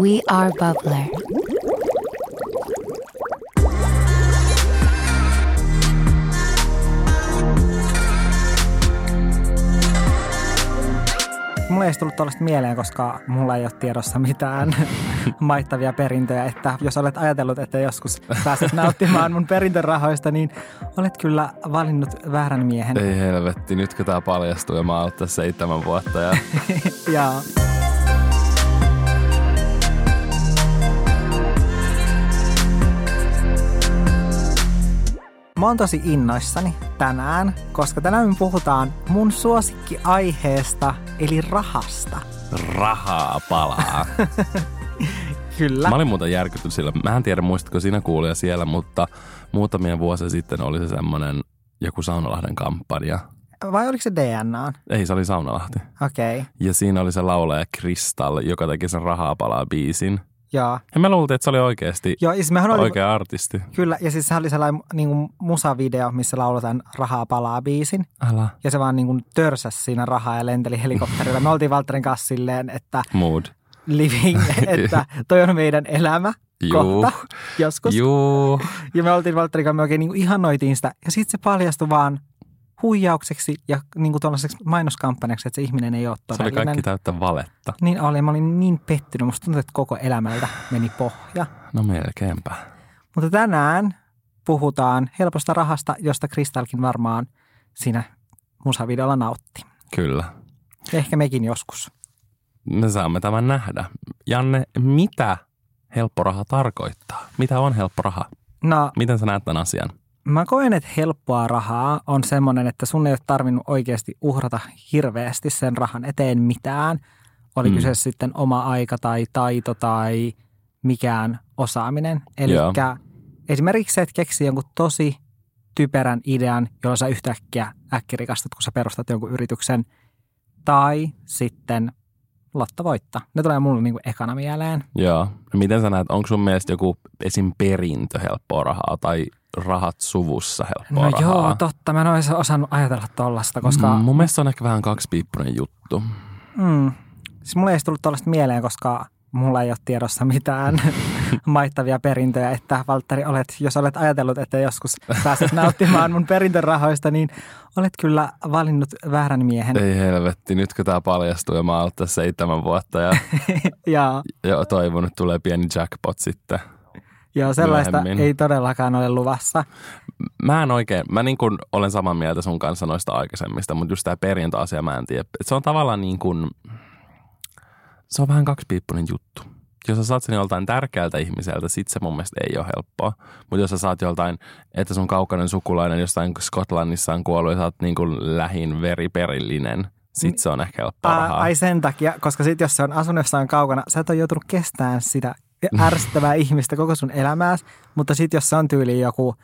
We are Bubbler. Mulla ei tullut tuollaista mieleen, koska mulla ei ole tiedossa mitään maittavia perintöjä. Että jos olet ajatellut, että joskus pääset nauttimaan mun perintörahoista, niin olet kyllä valinnut väärän miehen. Ei helvetti, nytkö tää paljastuu ja mä oon tässä seitsemän vuotta ja Ja Mä oon tosi innoissani tänään, koska tänään me puhutaan mun suosikkiaiheesta, eli rahasta. rahaa palaa. Kyllä. Mä olin muuten järkytty sillä. Mä en tiedä muistatko sinä kuulija siellä, mutta muutamia vuosia sitten oli se semmoinen joku Saunalahden kampanja. Vai oliko se DNA? Ei, se oli Saunalahti. Okei, okay. Ja siinä oli se laulaja Kristall, joka teki sen rahaa palaa biisin. Joo. Ja me luultiin, että se oli oikeasti Joo, ja siis oli, oikea artisti. Kyllä, ja siis se oli sellainen niin kuin musavideo, missä lauletaan Rahaa palaa biisin. Älä. Ja se vaan niin kuin törsäsi siinä rahaa ja lenteli helikopterilla. Me oltiin Valtterin kanssa silleen, että Mood. living, että toi on meidän elämä Juu. kohta joskus. Juu. Ja me oltiin Valtterin kanssa, me oikein niin kuin ihanoitiin sitä. Ja sitten se paljastui vaan huijaukseksi ja niin kuin mainoskampanjaksi, että se ihminen ei ole Se oli todellinen. kaikki täyttä valetta. Niin oli, mä olin niin pettynyt. Musta tuntuu, että koko elämältä meni pohja. No melkeinpä. Mutta tänään puhutaan helposta rahasta, josta Kristalkin varmaan siinä musavideolla nautti. Kyllä. Ehkä mekin joskus. Me saamme tämän nähdä. Janne, mitä helppo raha tarkoittaa? Mitä on helppo raha? No, Miten sä näet tämän asian? Mä koen, että helppoa rahaa on semmoinen, että sun ei ole tarvinnut oikeasti uhrata hirveästi sen rahan eteen mitään. Oli Mm. kyse sitten oma aika tai taito tai mikään osaaminen. Eli esimerkiksi se, että keksii jonkun tosi typerän idean, jolla sä yhtäkkiä äkkirikastut, kun sä perustat jonkun yrityksen. Tai sitten lottovoitto. Ne tulee mulle niin kuin ekana mieleen. Joo. No Miten sä näet, onko sun mielestä joku esim. perintö helppoa rahaa tai rahat suvussa helppoa No rahaa? joo, totta. Mä en olisi osannut ajatella tollasta, koska... Mm, mun mielestä on ehkä vähän kaksipiippunen juttu. Mm. Siis mulle ei tullut tuollaista mieleen, koska mulla ei ole tiedossa mitään maittavia perintöjä, että Valtteri, olet, jos olet ajatellut, että joskus pääset nauttimaan mun perintörahoista, niin olet kyllä valinnut väärän miehen. Ei helvetti, nytkö tää paljastuu ja mä oon tässä seitsemän vuotta ja, Ja, ja toivon, että tulee pieni jackpot sitten. Ja sellaista Myöhemmin. ei todellakaan ole luvassa. Mä en oikein, mä niin kuin olen samaa mieltä sun kanssa noista aikaisemmista, mutta just tää perintöasia mä en tiedä. Et Se on tavallaan niin kuin, se on vähän kaksipiippunen juttu. Jos sä saat sen joltain tärkeältä ihmiseltä, sit se mun mielestä ei ole helppoa. Mutta jos sä saat joltain, että sun kaukainen sukulainen jostain Skotlannissa on kuollut ja sä oot niin kuin lähin veriperillinen, sit se on ehkä helppoa ai sen takia, koska sit jos se on asunut jossain kaukana, sä et ole joutunut kestämään sitä ärsyttävää ihmistä koko sun elämääsi, mutta sitten jos se on tyyli joku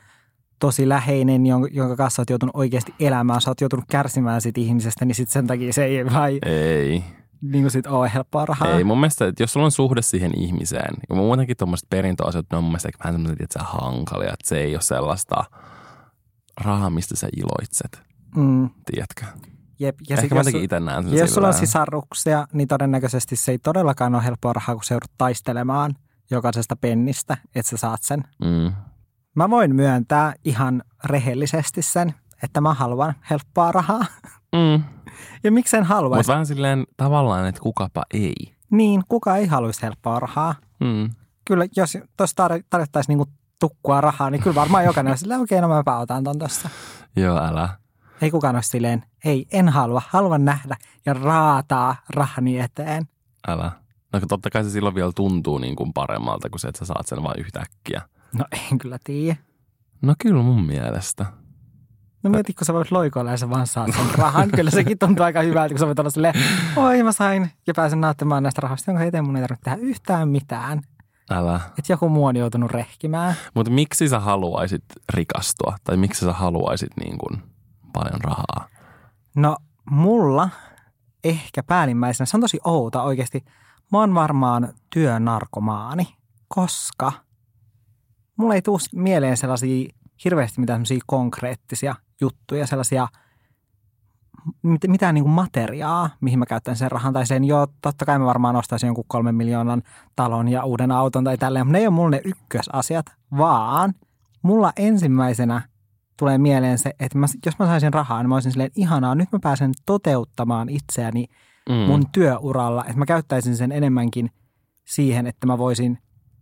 tosi läheinen, jon- jonka kanssa oot joutunut oikeasti elämään, sä oot joutunut kärsimään siitä ihmisestä, niin sitten sen takia se ei vai Ei. niin kuin sit ole helppoa rahaa. Ei, mun mielestä, että jos sulla on suhde siihen ihmiseen, ja muutenkin tuommoiset perintöasiat, ne on mun mielestä vähän semmoiset, että sä hankalia, että se ei ole sellaista rahaa, mistä sä iloitset, Mm, tiedätkö? jep. Ja ehkä mä itse näen sen jos sulla on sisaruksia, niin todennäköisesti se ei todellakaan ole helppoa rahaa, kun sä joudut taistelemaan jokaisesta pennistä, että sä saat sen. mm, Mä voin myöntää ihan rehellisesti sen, että mä haluan helppoa rahaa. mm. Ja miksen haluaisi? Mutta vähän silleen tavallaan, että kukapa ei. Niin, kuka ei haluaisi helppoa rahaa. Mm. Kyllä, jos tuossa tar- tarjottaisiin niinku tukkua rahaa, niin kyllä varmaan jokainen olisi silleen, okei, no mäpä otan ton tosta. Joo, älä. Ei kukaan olisi silleen, ei, en halua, haluan nähdä ja raataa rahani eteen. Älä. No totta kai se silloin vielä tuntuu niin kuin paremmalta, kuin se, että sä saat sen vain yhtäkkiä. No en kyllä tiedä. No kyllä mun mielestä. No mieti, kun sä voit loikoilla ja sä vaan saat sen rahan. Kyllä sekin tuntuu aika hyvältä, kun sä voit olla silleen, oi mä sain ja pääsen nauttimaan näistä rahasta, jonka eteen mun ei tarvitse tehdä yhtään mitään. Älä. Että joku muu on joutunut rehkimään. Mutta miksi sä haluaisit rikastua? Tai miksi sä haluaisit niin kuin paljon rahaa? No mulla ehkä päällimmäisenä, se on tosi outo oikeasti. Mä oon varmaan työnarkomaani, koska mulla ei tuu mieleen sellaisia hirveästi mitään sellaisia konkreettisia juttuja, sellaisia mit- mitään niin kuin materiaa, mihin mä käytän sen rahan. Tai sen jo, totta kai mä varmaan ostaisin jonkun kolmen miljoonan talon ja uuden auton tai tälleen. Mutta ne ei ole mulle ne ykkösasiat, vaan mulla ensimmäisenä tulee mieleen se, että mä, jos mä saisin rahaa, niin mä olisin silleen, ihanaa, nyt mä pääsen toteuttamaan itseäni Mm. mun työuralla, että mä käyttäisin sen enemmänkin siihen, että mä voisin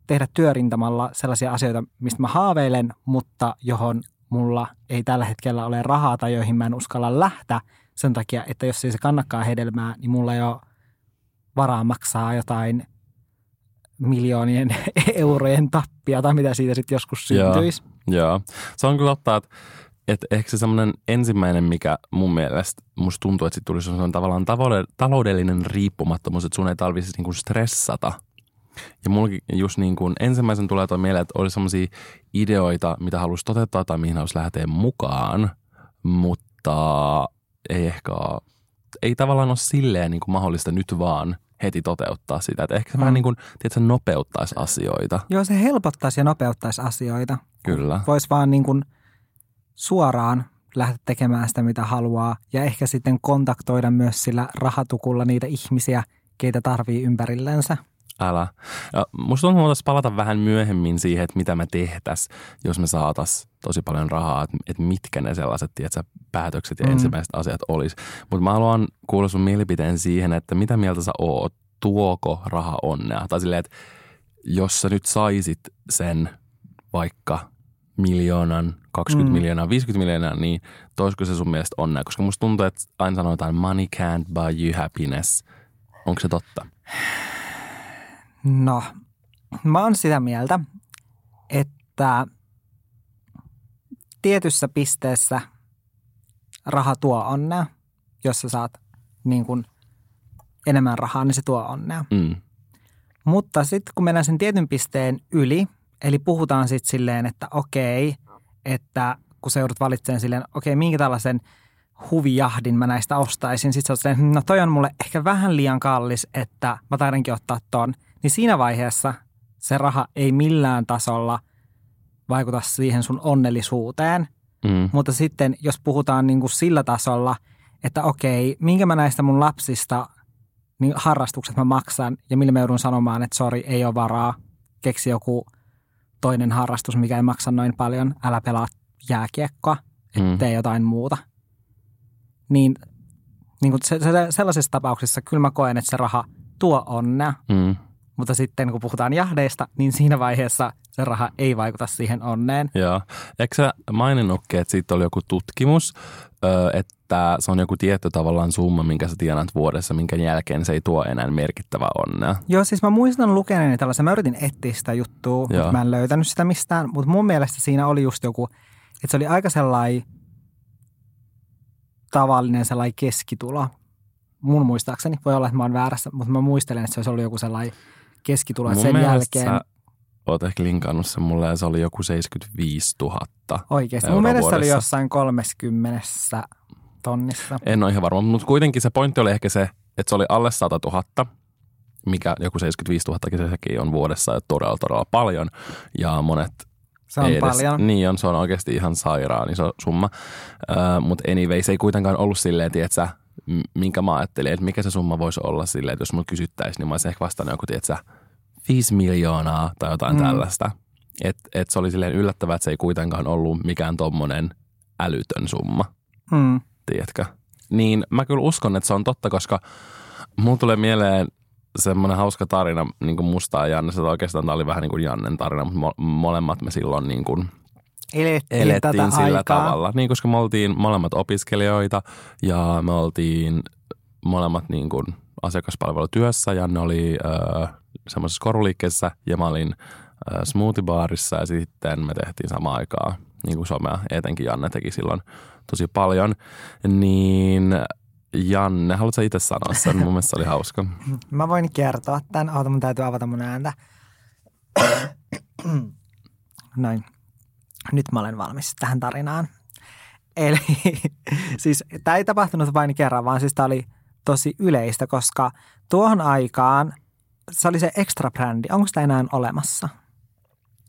tehdä työrintamalla sellaisia asioita, mistä mä haaveilen, mutta johon mulla ei tällä hetkellä ole rahaa tai joihin mä en uskalla lähteä sen takia, että jos ei se kannakaan hedelmää, niin mulla ei ole varaa maksaa jotain miljoonien eurojen tappia tai mitä siitä sitten joskus Joo. syntyisi. Joo. Se on kyllä totta, että, että ehkä se semmoinen ensimmäinen, mikä mun mielestä musta tuntuu, että sit tulisi semmoinen tavallaan taloudellinen riippumattomuus, että sun ei tarvitsisi niinku stressata. Ja mullakin just niin kuin ensimmäisen tulee tuo mieleen, että olisi semmoisia ideoita, mitä haluaisi toteuttaa tai mihin haluaisi lähteä mukaan, mutta ei ehkä ole, ei tavallaan ole silleen niin kuin mahdollista nyt vaan heti toteuttaa sitä. Että ehkä se Mm. vähän niin kuin, tiedätkö, nopeuttaisi asioita. Joo, se helpottaisi ja nopeuttaisi asioita. Kyllä. Voisi vaan niin kuin suoraan lähteä tekemään sitä, mitä haluaa. Ja ehkä sitten kontaktoida myös sillä rahatukulla niitä ihmisiä, keitä tarvii ympärillensä. Älä. Ja musta tuntuu, että voitaisiin palata vähän myöhemmin siihen, että mitä me tehtäis, jos me saatas tosi paljon rahaa, että, että mitkä ne sellaiset tiedätkö, päätökset ja mm. ensimmäiset asiat olisi. Mutta mä haluan kuulla sun mielipiteen siihen, että mitä mieltä sä oot, tuoko raha onnea? Tai silleen, että jos sä nyt saisit sen vaikka miljoonan, 20 Mm. miljoonaa, 50 miljoonaa, niin toisiko se sun mielestä onnea? Koska musta tuntuu, että aina sanotaan money can't buy you happiness. Onko se totta? No, mä oon sitä mieltä, että tietyssä pisteessä raha tuo onnea. Jos sä saat niin kuin enemmän rahaa, niin se tuo onnea. Mm. Mutta sitten kun mennään sen tietyn pisteen yli, eli puhutaan sitten silleen, että okei, että kun sä joudut valitsemaan silleen, okei, minkä tällaisen huvijahdin mä näistä ostaisin. Sitten sä oot silleen, no toi on mulle ehkä vähän liian kallis, että mä taidankin ottaa ton. Niin siinä vaiheessa se raha ei millään tasolla vaikuta siihen sun onnellisuuteen. Mm. Mutta sitten jos puhutaan niin kuin sillä tasolla, että okei, minkä mä näistä mun lapsista niin harrastukset mä maksan ja millä mä joudun sanomaan, että sori, ei ole varaa, keksi joku toinen harrastus, mikä ei maksa noin paljon, älä pelaa jääkiekkoa, Mm. tee jotain muuta. Niin, niin kuin se, se, sellaisessa tapauksessa kyllä mä koen, että se raha tuo onnea, Mm. Mutta sitten kun puhutaan jahdeista, niin siinä vaiheessa se raha ei vaikuta siihen onneen. Joo. Eikö sä maininnutkin, että siitä oli joku tutkimus, että se on joku tietty tavallaan summa, minkä sä tienaat vuodessa, minkä jälkeen se ei tuo enää merkittävää onnea. Joo, siis mä muistan lukeneeni tällaisen, mä yritin etsiä sitä juttua, Joo. mutta mä en löytänyt sitä mistään, mutta mun mielestä siinä oli just joku, että se oli aika sellainen tavallinen sellainen keskitulo. Mun muistaakseni, voi olla, että mä oon väärässä, mutta mä muistelen, että se olisi ollut joku sellainen keskitulo, että Mun sen jälkeen sä oot ehkä linkannut sen mulle ja se oli joku 75 000. oikeasti. Mun mielestä se oli jossain 30 tonnissa. En ole ihan varma, mutta kuitenkin se pointti oli ehkä se, että se oli alle 100 000, mikä joku 75 000 sekin on vuodessa jo todella, todella paljon. Ja monet Se on ei paljon. Niin on, se on oikeasti ihan sairaan iso summa. Uh, Mutta anyway, se ei kuitenkaan ollut silleen, m- minkä mä ajattelin, että mikä se summa voisi olla silleen, että jos mulla kysyttäisiin, niin mä olisin ehkä vastannut joku, tietsä, 5 miljoonaa tai jotain Mm. mm. tällaista. Että et se oli silleen yllättävää, että se ei kuitenkaan ollut mikään tommonen älytön summa, Hmm. tiedätkö? Niin mä kyllä uskon, että se on totta, koska mulla tulee mieleen semmoinen hauska tarina niin kuin musta ja Janne, se oikeastaan tämä oli vähän niin kuin Jannen tarina, mutta mo- molemmat me silloin niin kuin Elettiin, elettiin tätä sillä aikaa. tavalla. Niin, koska me oltiin molemmat opiskelijoita ja me oltiin molemmat niin kuin asiakaspalvelutyössä. Janne oli äh, semmoisessa koruliikkeessä ja mä olin äh, smoothie-baarissa ja sitten me tehtiin samaan aikaa niin kuin somea. Etenkin Janne teki silloin tosi paljon. Niin Janne, haluatko itse sanoa sen? Mun mielestä se oli hauska. Mä voin kertoa tämän. Oota, mun täytyy avata mun ääntä. Noin. Nyt mä olen valmis tähän tarinaan. Eli siis tämä ei tapahtunut vain kerran, vaan siis tämä oli tosi yleistä, koska tuohon aikaan se oli se extra brändi. Onko sitä enää olemassa?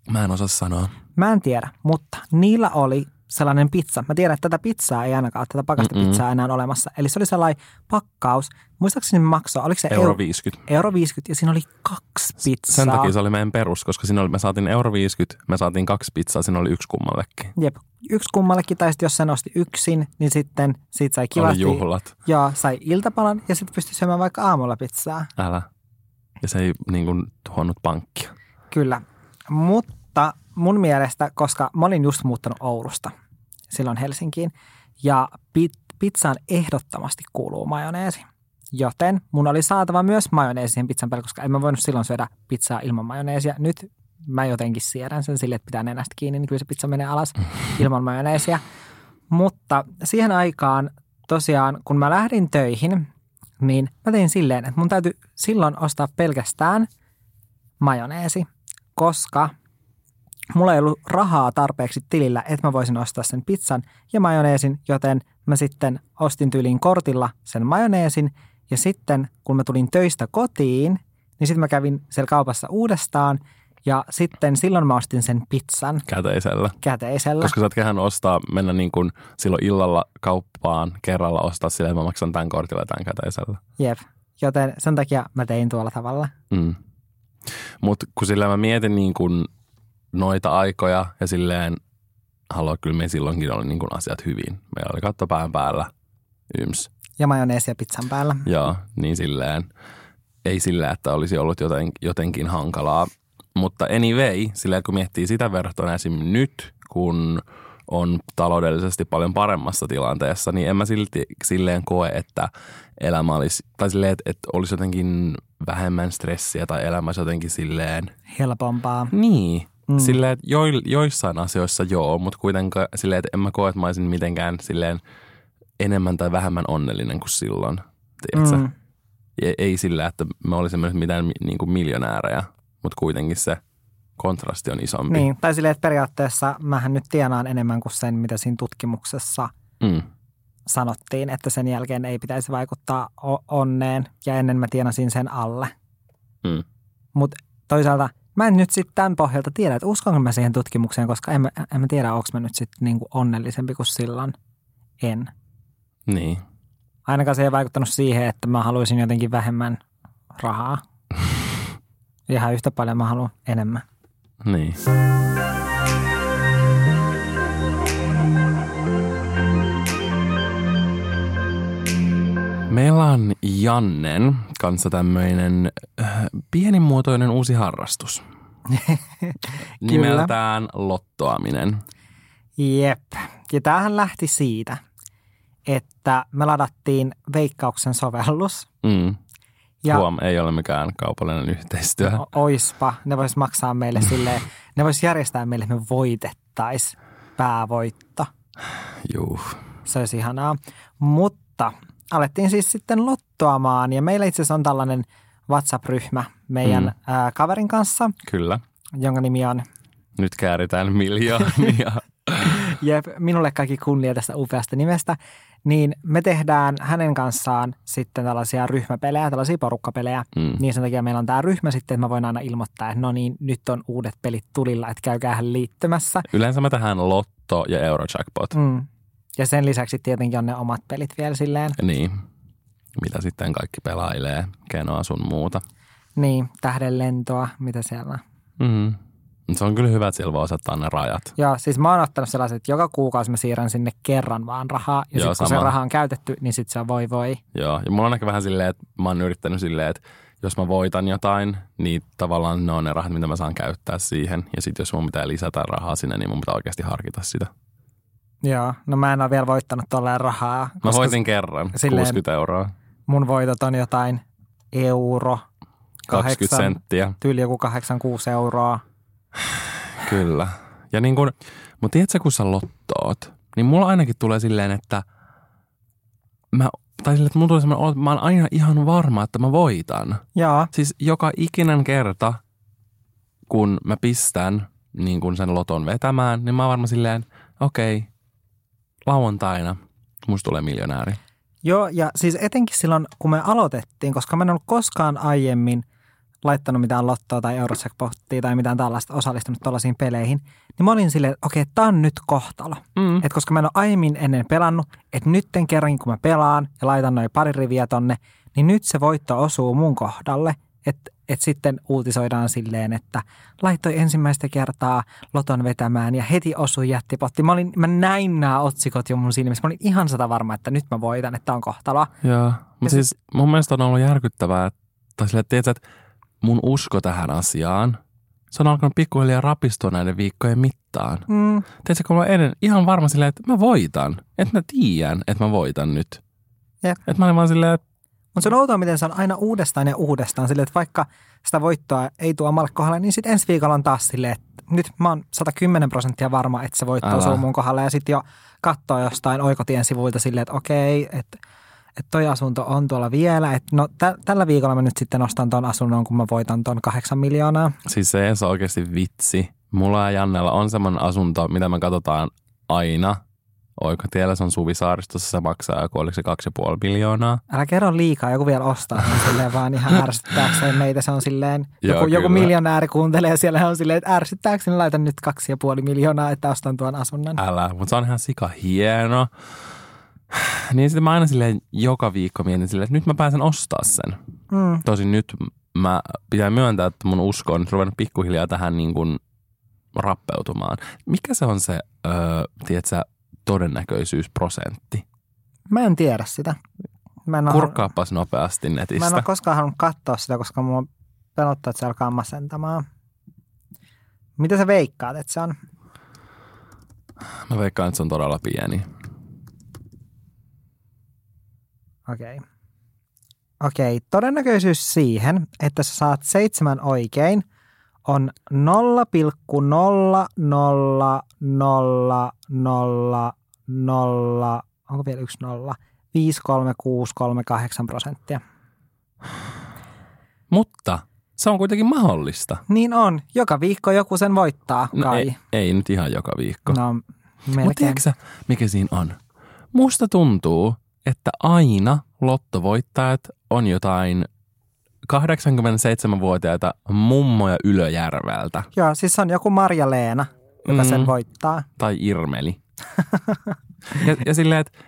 Mä en osaa sanoa. Mä en tiedä, mutta niillä oli sellainen pizza. Mä tiedän, että tätä pizzaa ei ainakaan, tätä pakastepizzaa enää olemassa. Eli se oli sellainen pakkaus. Muistaakseni maksoi, oliko se Euro 50. euro 50 ja siinä oli kaksi pizzaa. Sen takia se oli meidän perus, koska siinä oli, me saatiin euro 50, me saatiin kaksi pizzaa, siinä oli yksi kummallekin. Jep, yksi kummallekin, tai sitten jos sen osti yksin, niin sitten siitä sai kivasti. Oli juhlat. Joo, sai iltapalan ja sitten pystyi syömään vaikka aamulla pizzaa. Älä. Ja se ei niin kuin, tuhonnut pankkia. Kyllä, mutta mun mielestä, koska mä olin just muuttanut Oulusta silloin Helsinkiin, ja pit- pizzaan ehdottomasti kuuluu majoneesi. Joten mun oli saatava myös majoneesi siihen pizzan päälle, koska en mä voinut silloin syödä pizzaa ilman majoneesia. Nyt mä jotenkin siedän sen sille, että pitää nenästä kiinni, niin kyllä se pizza menee alas ilman majoneesia. Mutta siihen aikaan tosiaan, kun mä lähdin töihin, niin mä tein silleen, että mun täytyy silloin ostaa pelkästään majoneesi, koska mulla ei ollut rahaa tarpeeksi tilillä, että mä voisin ostaa sen pizzan ja majoneesin, joten mä sitten ostin tyyliin kortilla sen majoneesin ja sitten kun mä tulin töistä kotiin, niin sitten mä kävin siellä kaupassa uudestaan ja sitten silloin mä ostin sen pizzan Käteisellä. käteisellä. Koska sä et kehän ostaa, mennä niin kuin silloin illalla kauppaan kerralla ostaa silleen, että mä maksan tämän kortilla ja tämän käteisellä. Jep. Joten sen takia mä tein tuolla tavalla. Mm. Mutta kun sillä mä mietin niin kuin noita aikoja ja silleen, haluaa kyllä me silloinkin oli niin kuin asiat hyvin. Meillä oli katto pään päällä, yms. Ja majoneesia pizzan päällä. Joo, niin silleen. Ei sillä, että olisi ollut joten, jotenkin hankalaa. Mutta anyway, silleen kun miettii sitä verrattuna esim. nyt, kun on taloudellisesti paljon paremmassa tilanteessa, niin en mä silti silleen koe, että elämä olisi, tai silleen, että, että olisi jotenkin vähemmän stressiä tai elämä olisi jotenkin silleen, Helpompaa. niin, mm. silleen, että jo, joissain asioissa joo, mutta kuitenkaan silleen, että en mä koe, että mä olisin mitenkään silleen enemmän tai vähemmän onnellinen kuin silloin, tiedätkö? Mm. Ei, ei sillä, että me olisimme mitään mi- niin kuin miljonäärejä, mutta kuitenkin se kontrasti on isompi. Niin, tai silleen, että periaatteessa mähän nyt tienaan enemmän kuin sen, mitä siinä tutkimuksessa Mm. sanottiin, että sen jälkeen ei pitäisi vaikuttaa onneen ja ennen mä tienasin sen alle. Mm. Mutta toisaalta mä en nyt sitten tämän pohjalta tiedä, että uskonko mä siihen tutkimukseen, koska en mä, en mä tiedä, onko mä nyt sitten niinku onnellisempi kuin silloin. En. Niin. Ainakaan se ei vaikuttanut siihen, että mä haluaisin jotenkin vähemmän rahaa. Ihan yhtä paljon mä haluan enemmän. Niin. Meillä on Jannen kanssa tämmöinen äh, pienimuotoinen uusi harrastus. Nimeltään lottoaminen. Jep. Ja tämähän lähti siitä, että me ladattiin Veikkauksen sovellus. Mm. Ja. Huom, ei ole mikään kaupallinen yhteistyö. o- oispa, ne vois maksaa meille silleen, ne vois järjestää meille, että me voitettais päävoitto. Juu. Se olisi ihanaa. Mutta alettiin siis sitten lottoamaan ja meillä itse asiassa on tällainen WhatsApp-ryhmä meidän mm. ää, kaverin kanssa, Kyllä. jonka nimi on Nyt kääritään miljoonia. Jep, minulle kaikki kunnia tästä upeasta nimestä. Niin me tehdään hänen kanssaan sitten tällaisia ryhmäpelejä, tällaisia porukkapelejä. Mm. Niin sen takia meillä on tämä ryhmä sitten, että mä voin aina ilmoittaa, että no niin, nyt on uudet pelit tulilla, että käykäähän liittymässä. Yleensä me tehdään lotto ja eurojackpot. Mm. Ja sen lisäksi tietenkin on ne omat pelit vielä silleen. Niin. Mitä sitten kaikki pelailee, kenoa sun muuta. Niin, tähden lentoa, mitä siellä on. Mm. Se on kyllä hyvä, että siellä voi asettaa ne rajat. Joo, siis mä oon ottanut sellaiset, että joka kuukausi mä siirrän sinne kerran vaan rahaa. Ja sitten kun se raha on käytetty, niin sitten se on voi voi. Joo, ja mulla on ehkä vähän silleen, että mä oon yrittänyt silleen, että jos mä voitan jotain, niin tavallaan ne on ne rahat, mitä mä saan käyttää siihen. Ja sitten jos mun pitää lisätä rahaa sinne, niin mun pitää oikeasti harkita sitä. Joo, no mä en ole vielä voittanut tolleen rahaa. Mä voitin kerran, silleen- 60 euroa, mun voitot on jotain euro, 20 kahdeksan, senttiä. tyyli joku 86 euroa. Kyllä. Ja niin kun, mutta tiedätkö, kun sä lottoot, niin mulla ainakin tulee silleen, että mä, tai silleen, että mulla tulee semmoinen mä oon aina ihan varma, että mä voitan. Joo, Siis joka ikinen kerta, kun mä pistän niin kun sen loton vetämään, niin mä oon varma silleen, okei, okay, lauantaina musta tulee miljonääri. Joo, ja siis etenkin silloin, kun me aloitettiin, koska mä en ollut koskaan aiemmin laittanut mitään lottoa tai eurojackpottia tai mitään tällaista, osallistunut tuollaisiin peleihin, niin mä olin silleen, että okei, tämä on nyt kohtalo. Mm. Et koska mä en ole aiemmin ennen pelannut, että nytten kerran kun mä pelaan ja laitan noin pari riviä tonne, niin nyt se voitto osuu mun kohdalle. Että et sitten uutisoidaan silleen, että laittoi ensimmäistä kertaa loton vetämään ja heti osui jättipotti. Mä, olin, mä näin nämä otsikot jo mun silmissä. Mä olin ihan sata varma, että nyt mä voitan, että on kohtaloa. Joo, Ja mutta se- siis mun mielestä on ollut järkyttävää, että- sille, että, tiedätkö, että mun usko tähän asiaan, se on alkanut pikkuhiljaa rapistua näiden viikkojen mittaan. Mm, Tiedätkö, kun mä olen ennen ihan varma silleen, että mä voitan. Että mä tiedän, että mä voitan nyt. Jep. Että mä olin vaan silleen, että Mutta se on outoa, miten se on aina uudestaan ja uudestaan. Silleen, että vaikka sitä voittoa ei tuo omalle kohdalle, niin sitten ensi viikolla on taas silleen, että nyt mä oon 110 prosenttia varma, että se voitto Älä. osuu mun kohdalle. Ja sitten jo katsoo jostain oikotien sivuilta silleen, että okei, että että toi asunto on tuolla vielä. Että no tä- tällä viikolla mä nyt sitten ostan ton asunnon, kun mä voitan ton kahdeksan miljoonaa. siis se, se on oikeasti vitsi. Mulla ja Jannella on semmoinen asunto, mitä me katsotaan aina. Oikotiellä se on Suvisaaristossa, se maksaa joku, oliko se 2,5 miljoonaa. Älä kerro liikaa, joku vielä ostaa sen silleen vaan ihan ärsyttääkseen meitä. Se on silleen, Joo, joku, joku miljonääri kuuntelee siellä on silleen, että ärsyttääkseni laitan nyt kaksi ja puoli miljoonaa, että ostan tuon asunnon. Älä, mutta se on ihan sika hieno. Niin sitten mä aina silleen joka viikko mietin silleen, että nyt mä pääsen ostaa sen. Mm. Tosin nyt mä pitää myöntää, että mun usko on nyt ruvennut pikkuhiljaa tähän niin kuin rappeutumaan. Mikä se on se, öö, tiedätkö, todennäköisyysprosentti? Mä en tiedä sitä. Mä en, ole, Kurkkaapas nopeasti mä en netistä. ole koskaan halunnut katsoa sitä, koska mua pelottaa, että se alkaa masentamaan. Mitä sä veikkaat, että se on? Mä veikkaan, että se on todella pieni. Okei. Okay. Okei, okay. todennäköisyys siihen, että sä saat seitsemän oikein, on 0,00000, onko vielä yksi nolla, 53638 prosenttia. Mutta se on kuitenkin mahdollista. Niin on, joka viikko joku sen voittaa No, kai. ei, ei nyt ihan joka viikko. No, Mutta melkein. tiedätkö sä, mikä siinä on? Musta tuntuu, että aina lottovoittajat on jotain 87-vuotiaita mummoja Ylöjärveltä Joo, siis on joku Marja-Leena, joka Mm. sen voittaa. tai Irmeli. ja, ja silleen, että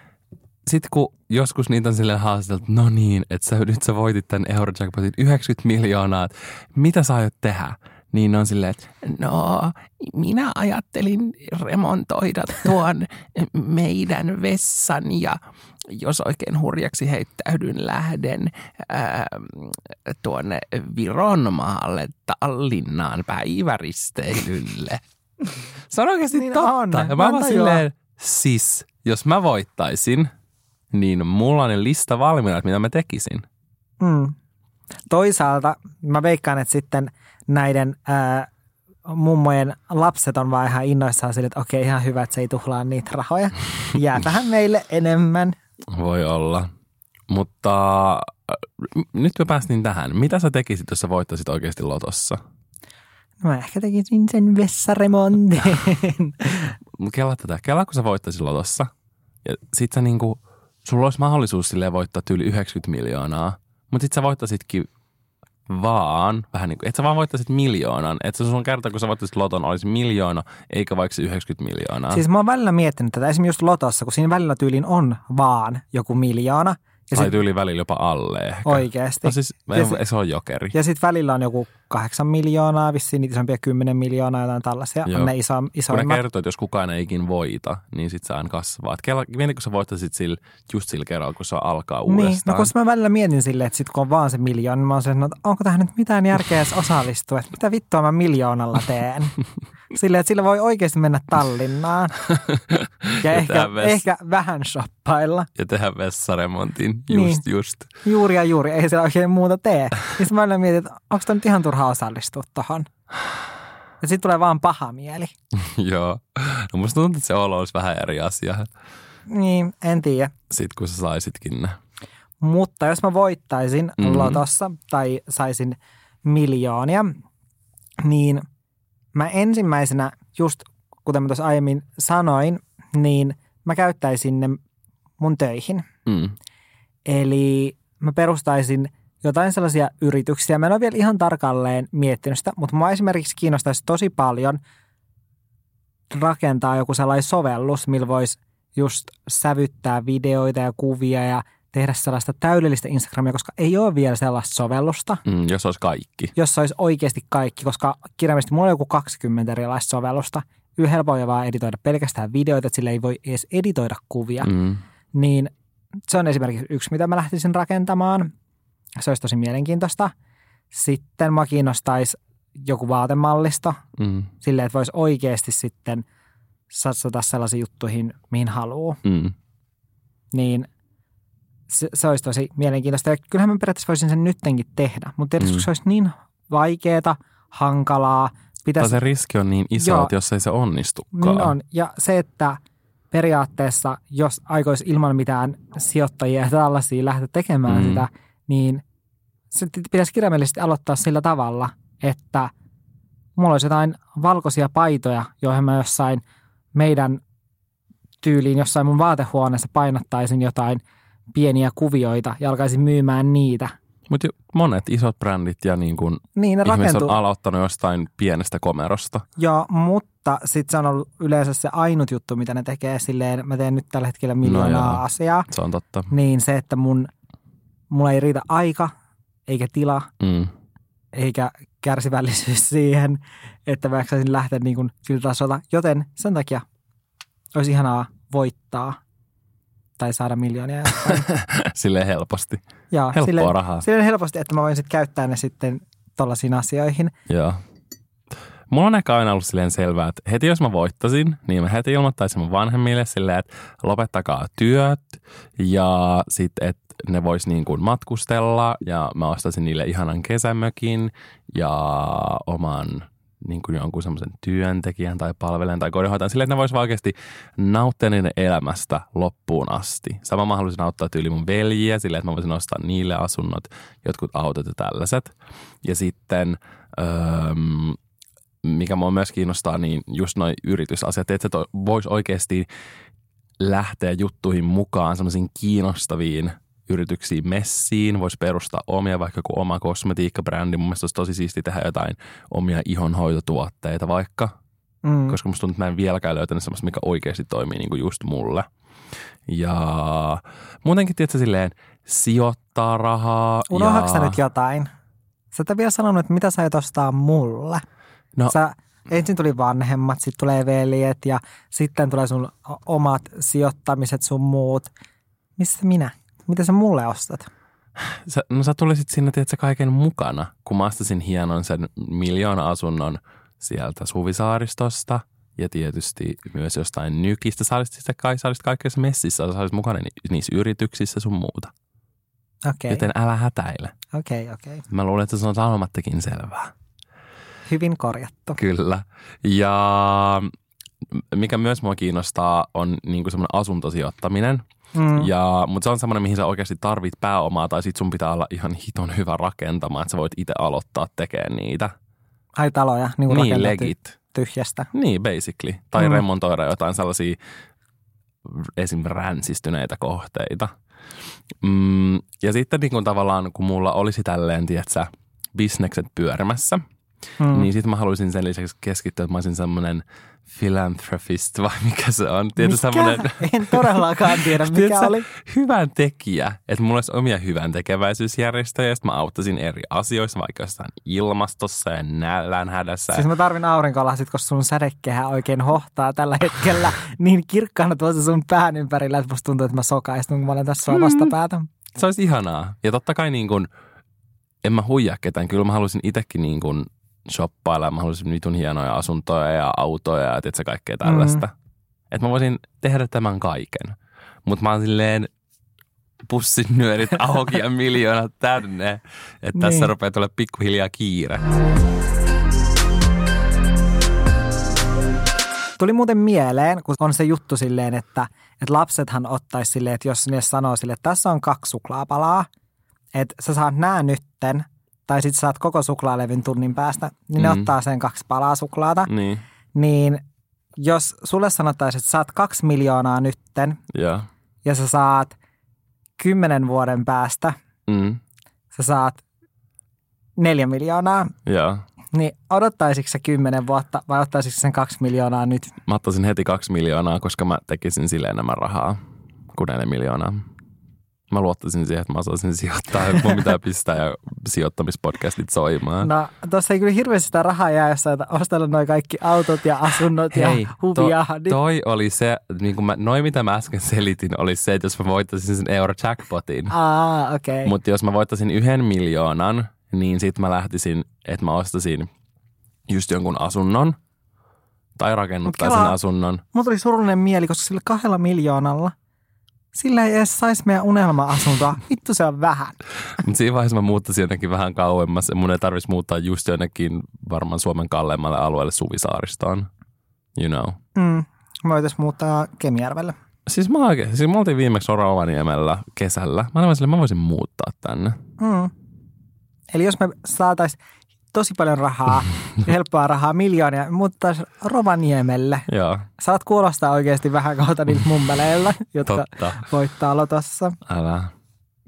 sitten kun joskus niitä on silleen haastateltu, no niin, että sä, nyt sä voitit tämän Eurojackpotin 90 miljoonaa, mitä sä aiot tehdä? Niin ne on silleen, että no minä ajattelin remontoida tuon meidän vessan ja jos oikein hurjaksi heittäydyn lähden ää, tuonne Viron maalle Tallinnaan päiväristeilylle. Se on oikeasti Niin totta. on. Ja mä vaan silleen, siis, jos mä voittaisin, niin mulla on lista valmiina, että mitä mä tekisin. Mm. Toisaalta mä veikkaan, että sitten näiden ää, mummojen lapset on vaan ihan innoissaan sille, että okei, ihan hyvä, että se ei tuhlaa niitä rahoja. Jää tähän meille enemmän. Voi olla. Mutta äh, nyt me päästiin tähän. Mitä sä tekisit, jos sä voittaisit oikeasti lotossa? No Mä ehkä tekisin sen vessaremontin. Kela tätä. Kela, kun sä voittaisit lotossa. Ja sit sä niinku, sulla olisi mahdollisuus silleen voittaa yli 90 miljoonaa. Mutta sit sä voittaisitkin vaan, vähän niin kuin, että sä vaan voittaisit miljoonan. Että se sun kerta, kun sä voittaisit loton, olisi miljoona, eikä vaikka se 90 miljoonaa. siis mä oon välillä miettinyt tätä, esimerkiksi just Lotossa, kun siinä välillä tyylin on vaan joku miljoona. Ja tai sit tyyli välillä jopa alle ehkä. oikeasti. No siis, Ja ei, se- on jokeri. Ja sitten välillä on joku kahdeksan miljoonaa, vissiin niitä isompia kymmenen miljoonaa, jotain tällaisia. Joo. On ne iso, kun ne isoimmat. kertoo, että jos kukaan ei ikin voita, niin sit se aina kasvaa. Et Kela, mieti, kun sä voittaisit sillä, just sillä kerralla, kun se alkaa Niin, no uudestaan. koska mä välillä mietin silleen, että sit kun on vaan se miljoona, niin mä oon että no, onko tähän nyt mitään järkeä edes osallistua, että mitä vittua mä miljoonalla teen. Silleen, että sillä voi oikeasti mennä Tallinnaan ja, Ja ehkä, tehdä ves- ehkä vähän shoppailla. Ja tehdä vessaremontin, Niin. just just. Juuri ja juuri, ei siellä oikein muuta tee. Niin sit mä välillä mietin, että onko tämä nyt ihan turha osallistua tohon. Ja sitten tulee vaan paha mieli. Joo. No musta tuntuu, että se olo olisi vähän eri asia, Niin, en tiedä. sit kun sä saisitkin ne. Mutta jos mä voittaisin Mhm. mm-hmm. lotossa tai saisin miljoonia, niin mä ensimmäisenä, just kuten mä tuossa aiemmin sanoin, niin mä käyttäisin ne mun töihin. Mm. Eli mä perustaisin jotain sellaisia yrityksiä. Mä en ole vielä ihan tarkalleen miettinyt sitä, mutta mä esimerkiksi kiinnostaisi tosi paljon rakentaa joku sellainen sovellus, millä voisi just sävyttää videoita ja kuvia ja tehdä sellaista täydellistä Instagramia, koska ei ole vielä sellaista sovellusta, Mm, jos olisi kaikki. jossa olisi oikeasti kaikki, koska kirjaimellisesti mulla on joku 20 erilaista sovellusta. Yhä helpoin vaan editoida pelkästään videoita, että sillä ei voi edes editoida kuvia. Mm. Niin se on esimerkiksi yksi, mitä mä lähtisin rakentamaan. Se olisi tosi mielenkiintoista. Sitten mä kiinnostaisi joku vaatemallisto, Mm. silleen, että voisi oikeasti sitten satsata sellaisiin juttuihin, mihin haluaa. Mm. Niin se, se olisi tosi mielenkiintoista. Ja kyllähän mä periaatteessa voisin sen nyttenkin tehdä, mutta tietysti Mm. se olisi niin vaikeaa, hankalaa. Tai Pitäisi, se riski on niin iso, Joo. että jos ei se onnistukaan. niin on. Ja se, että periaatteessa, jos aikoisi ilman mitään sijoittajia ja tällaisia lähteä tekemään Mm. mm. sitä, niin se pitäisi kirjaimellisesti aloittaa sillä tavalla, että mulla olisi jotain valkoisia paitoja, joihin mä jossain meidän tyyliin jossain mun vaatehuoneessa painattaisin jotain pieniä kuvioita ja alkaisin myymään niitä. Mutta monet isot brändit ja niin kun Niin ne ihmiset rakentuu. on aloittanut jostain pienestä komerosta. Joo, mutta sitten se on ollut yleensä se ainut juttu, mitä ne tekee silleen, mä teen nyt tällä hetkellä miljoonaa joo. no asiaa, Se on totta. niin se, että mun, mulla ei riitä aika, eikä tila, Mm. eikä kärsivällisyys siihen, että mä lähteä niin kuin sillä tasolla. Joten sen takia olisi ihanaa voittaa tai saada miljoonia. Silleen helposti. Ja Helppoa silleen, rahaa. silleen helposti, että mä voin sitten käyttää ne sitten tollaisiin asioihin. Joo. Mulla on ehkä aina ollut silleen selvää, että heti jos mä voittasin, niin mä heti ilmoittaisin mun vanhemmille silleen, että lopettakaa työt ja sitten, että ne vois niin kuin matkustella ja mä ostaisin niille ihanan kesämökin ja oman niin kuin jonkun semmoisen työntekijän tai palvelijan tai kodinhoitajan silleen, että ne vois oikeasti nauttia niiden elämästä loppuun asti. Sama mä haluaisin auttaa tyyli mun veljiä silleen, että mä voisin ostaa niille asunnot, jotkut autot ja tällaiset. Ja sitten öö, mikä mua myös kiinnostaa, niin just noin yritysasiat, että voisi oikeasti lähteä juttuihin mukaan semmoisiin kiinnostaviin yrityksiin messiin, voisi perustaa omia, vaikka joku oma kosmetiikkabrändi. Mun mielestä olisi tosi siisti tehdä jotain omia ihonhoitotuotteita vaikka, Mm. koska musta tuntuu, että mä en vieläkään löytänyt semmoista, mikä oikeasti toimii niin kuin just mulle. Ja muutenkin, tietysti silleen, sijoittaa rahaa. Unohdaks ja... nyt jotain? Sä et vielä sanonut, että mitä sä aiot ostaa mulle. No, Sä, ensin tuli vanhemmat, sitten tulee veljet ja sitten tulee sun omat sijoittamiset sun muut. Missä minä? Mitä sä mulle ostat? Sä, no sä tulisit sinne, tiedätkö, kaiken mukana, kun mä ostasin hienon sen miljoona asunnon sieltä Suvisaaristosta ja tietysti myös jostain nykistä. Sä olisit sitten kai, sä olisit kaikissa messissä, sä olisit mukana ni- niissä yrityksissä sun muuta. Okei, Joten älä hätäile. okei, okei. Mä luulen, että se on sanomattakin selvää. Hyvin korjattu. Kyllä. Ja mikä myös mua kiinnostaa on niin semmoinen asuntosijoittaminen. Mm. Ja, mutta se on semmoinen, mihin sä oikeasti tarvit pääomaa tai sit sun pitää olla ihan hiton hyvä rakentamaan, että sä voit itse aloittaa tekemään niitä. Ai taloja, niin kuin Niin, legit. tyhjästä. Niin, basically. Tai Mm. remontoida jotain sellaisia esim. ränsistyneitä kohteita. Mm, ja sitten niin kun tavallaan, kun mulla olisi tälleen, tiedätkö, bisnekset pyörimässä, Mm. niin sitten mä haluaisin sen lisäksi keskittyä, että mä olisin semmoinen philanthropist vai mikä se on. Tiedätkö, Mikä? semmoinen En todellakaan tiedä, mikä Tiedätkö, oli. hyvän tekijä, että mulla olisi omia hyvän tekeväisyysjärjestöjä, ja sit mä auttaisin eri asioissa, vaikka jostain ilmastossa ja nälänhädässä. Siis mä tarvin aurinkolasit, koska sun sädekehä oikein hohtaa tällä hetkellä niin kirkkaana tuossa sun pään ympärillä, että musta tuntuu, että mä sokaistun, kun mä olen tässä Mm. vastapäätä. Se olisi ihanaa. Ja totta kai niin kuin, en mä huijaa ketään. Kyllä mä haluaisin itsekin niin kuin shoppailla. Mä haluaisin vitun hienoja asuntoja ja autoja ja tiedätkö, kaikkea tällaista. Mm. Että mä voisin tehdä tämän kaiken. Mutta mä oon silleen pussin nyörit auki ja miljoonat tänne. Että tässä Niin. rupeaa tulla pikkuhiljaa kiire. Tuli muuten mieleen, kun on se juttu silleen, että, että lapsethan ottaisi silleen, että jos ne sanoo silleen, että tässä on kaksi suklaapalaa, että sä saat nää nytten, tai sitten saat koko suklaalevyn tunnin päästä, niin ne Mm. ottaa sen kaksi palaa suklaata. Niin, Niin jos sulle sanottaisiin, että saat kaksi miljoonaa nytten, joo. ja sä saat kymmenen vuoden päästä, Mm. sä saat neljä miljoonaa, Joo. niin odottaisitko sä kymmenen vuotta vai ottaisitko sen kaksi miljoonaa nyt? Mä ottaisin heti kaksi miljoonaa, koska mä tekisin sille enemmän rahaa kuin neljä miljoonaa. Mä luottaisin siihen, että mä osaisin sijoittaa, että mun pitää pistää ja sijoittamispodcastit soimaan. No tuossa ei kyllä hirveästi sitä rahaa jää, jos sä ostellut noin kaikki autot ja asunnot ja huvia. to, niin- toi oli se, niin kuin mä, noin mitä mä äsken selitin, oli se, että jos mä voittaisin sen euro jackpotin. Aa, okei. Okay. Mutta jos mä voittaisin yhden miljoonan, niin sit mä lähtisin, että mä ostasin just jonkun asunnon tai rakennuttaisin asunnon. Mulla tuli surullinen mieli, koska sillä kahdella miljoonalla sillä ei edes saisi meidän unelma-asuntoa. Vittu se on vähän. Mutta siinä vaiheessa mä muuttaisin jonnekin vähän kauemmas. Mun ei tarvitsisi muuttaa just jonnekin varmaan Suomen kalleimmalle alueelle Suvisaaristoon. You know. Mm. Me voitaisiin muuttaa Kemijärvelle. Siis mä oikein, siis me oltiin viimeksi Rovaniemellä kesällä. Mä olin sille, mä voisin muuttaa tänne. Mm. Eli jos me saatais tosi paljon rahaa, helppoa rahaa, miljoonia, mutta Rovaniemelle. Joo, Saat kuulostaa oikeasti vähän kautta niiltä mummeleilla, jotka totta. voittaa lotossa. Älä.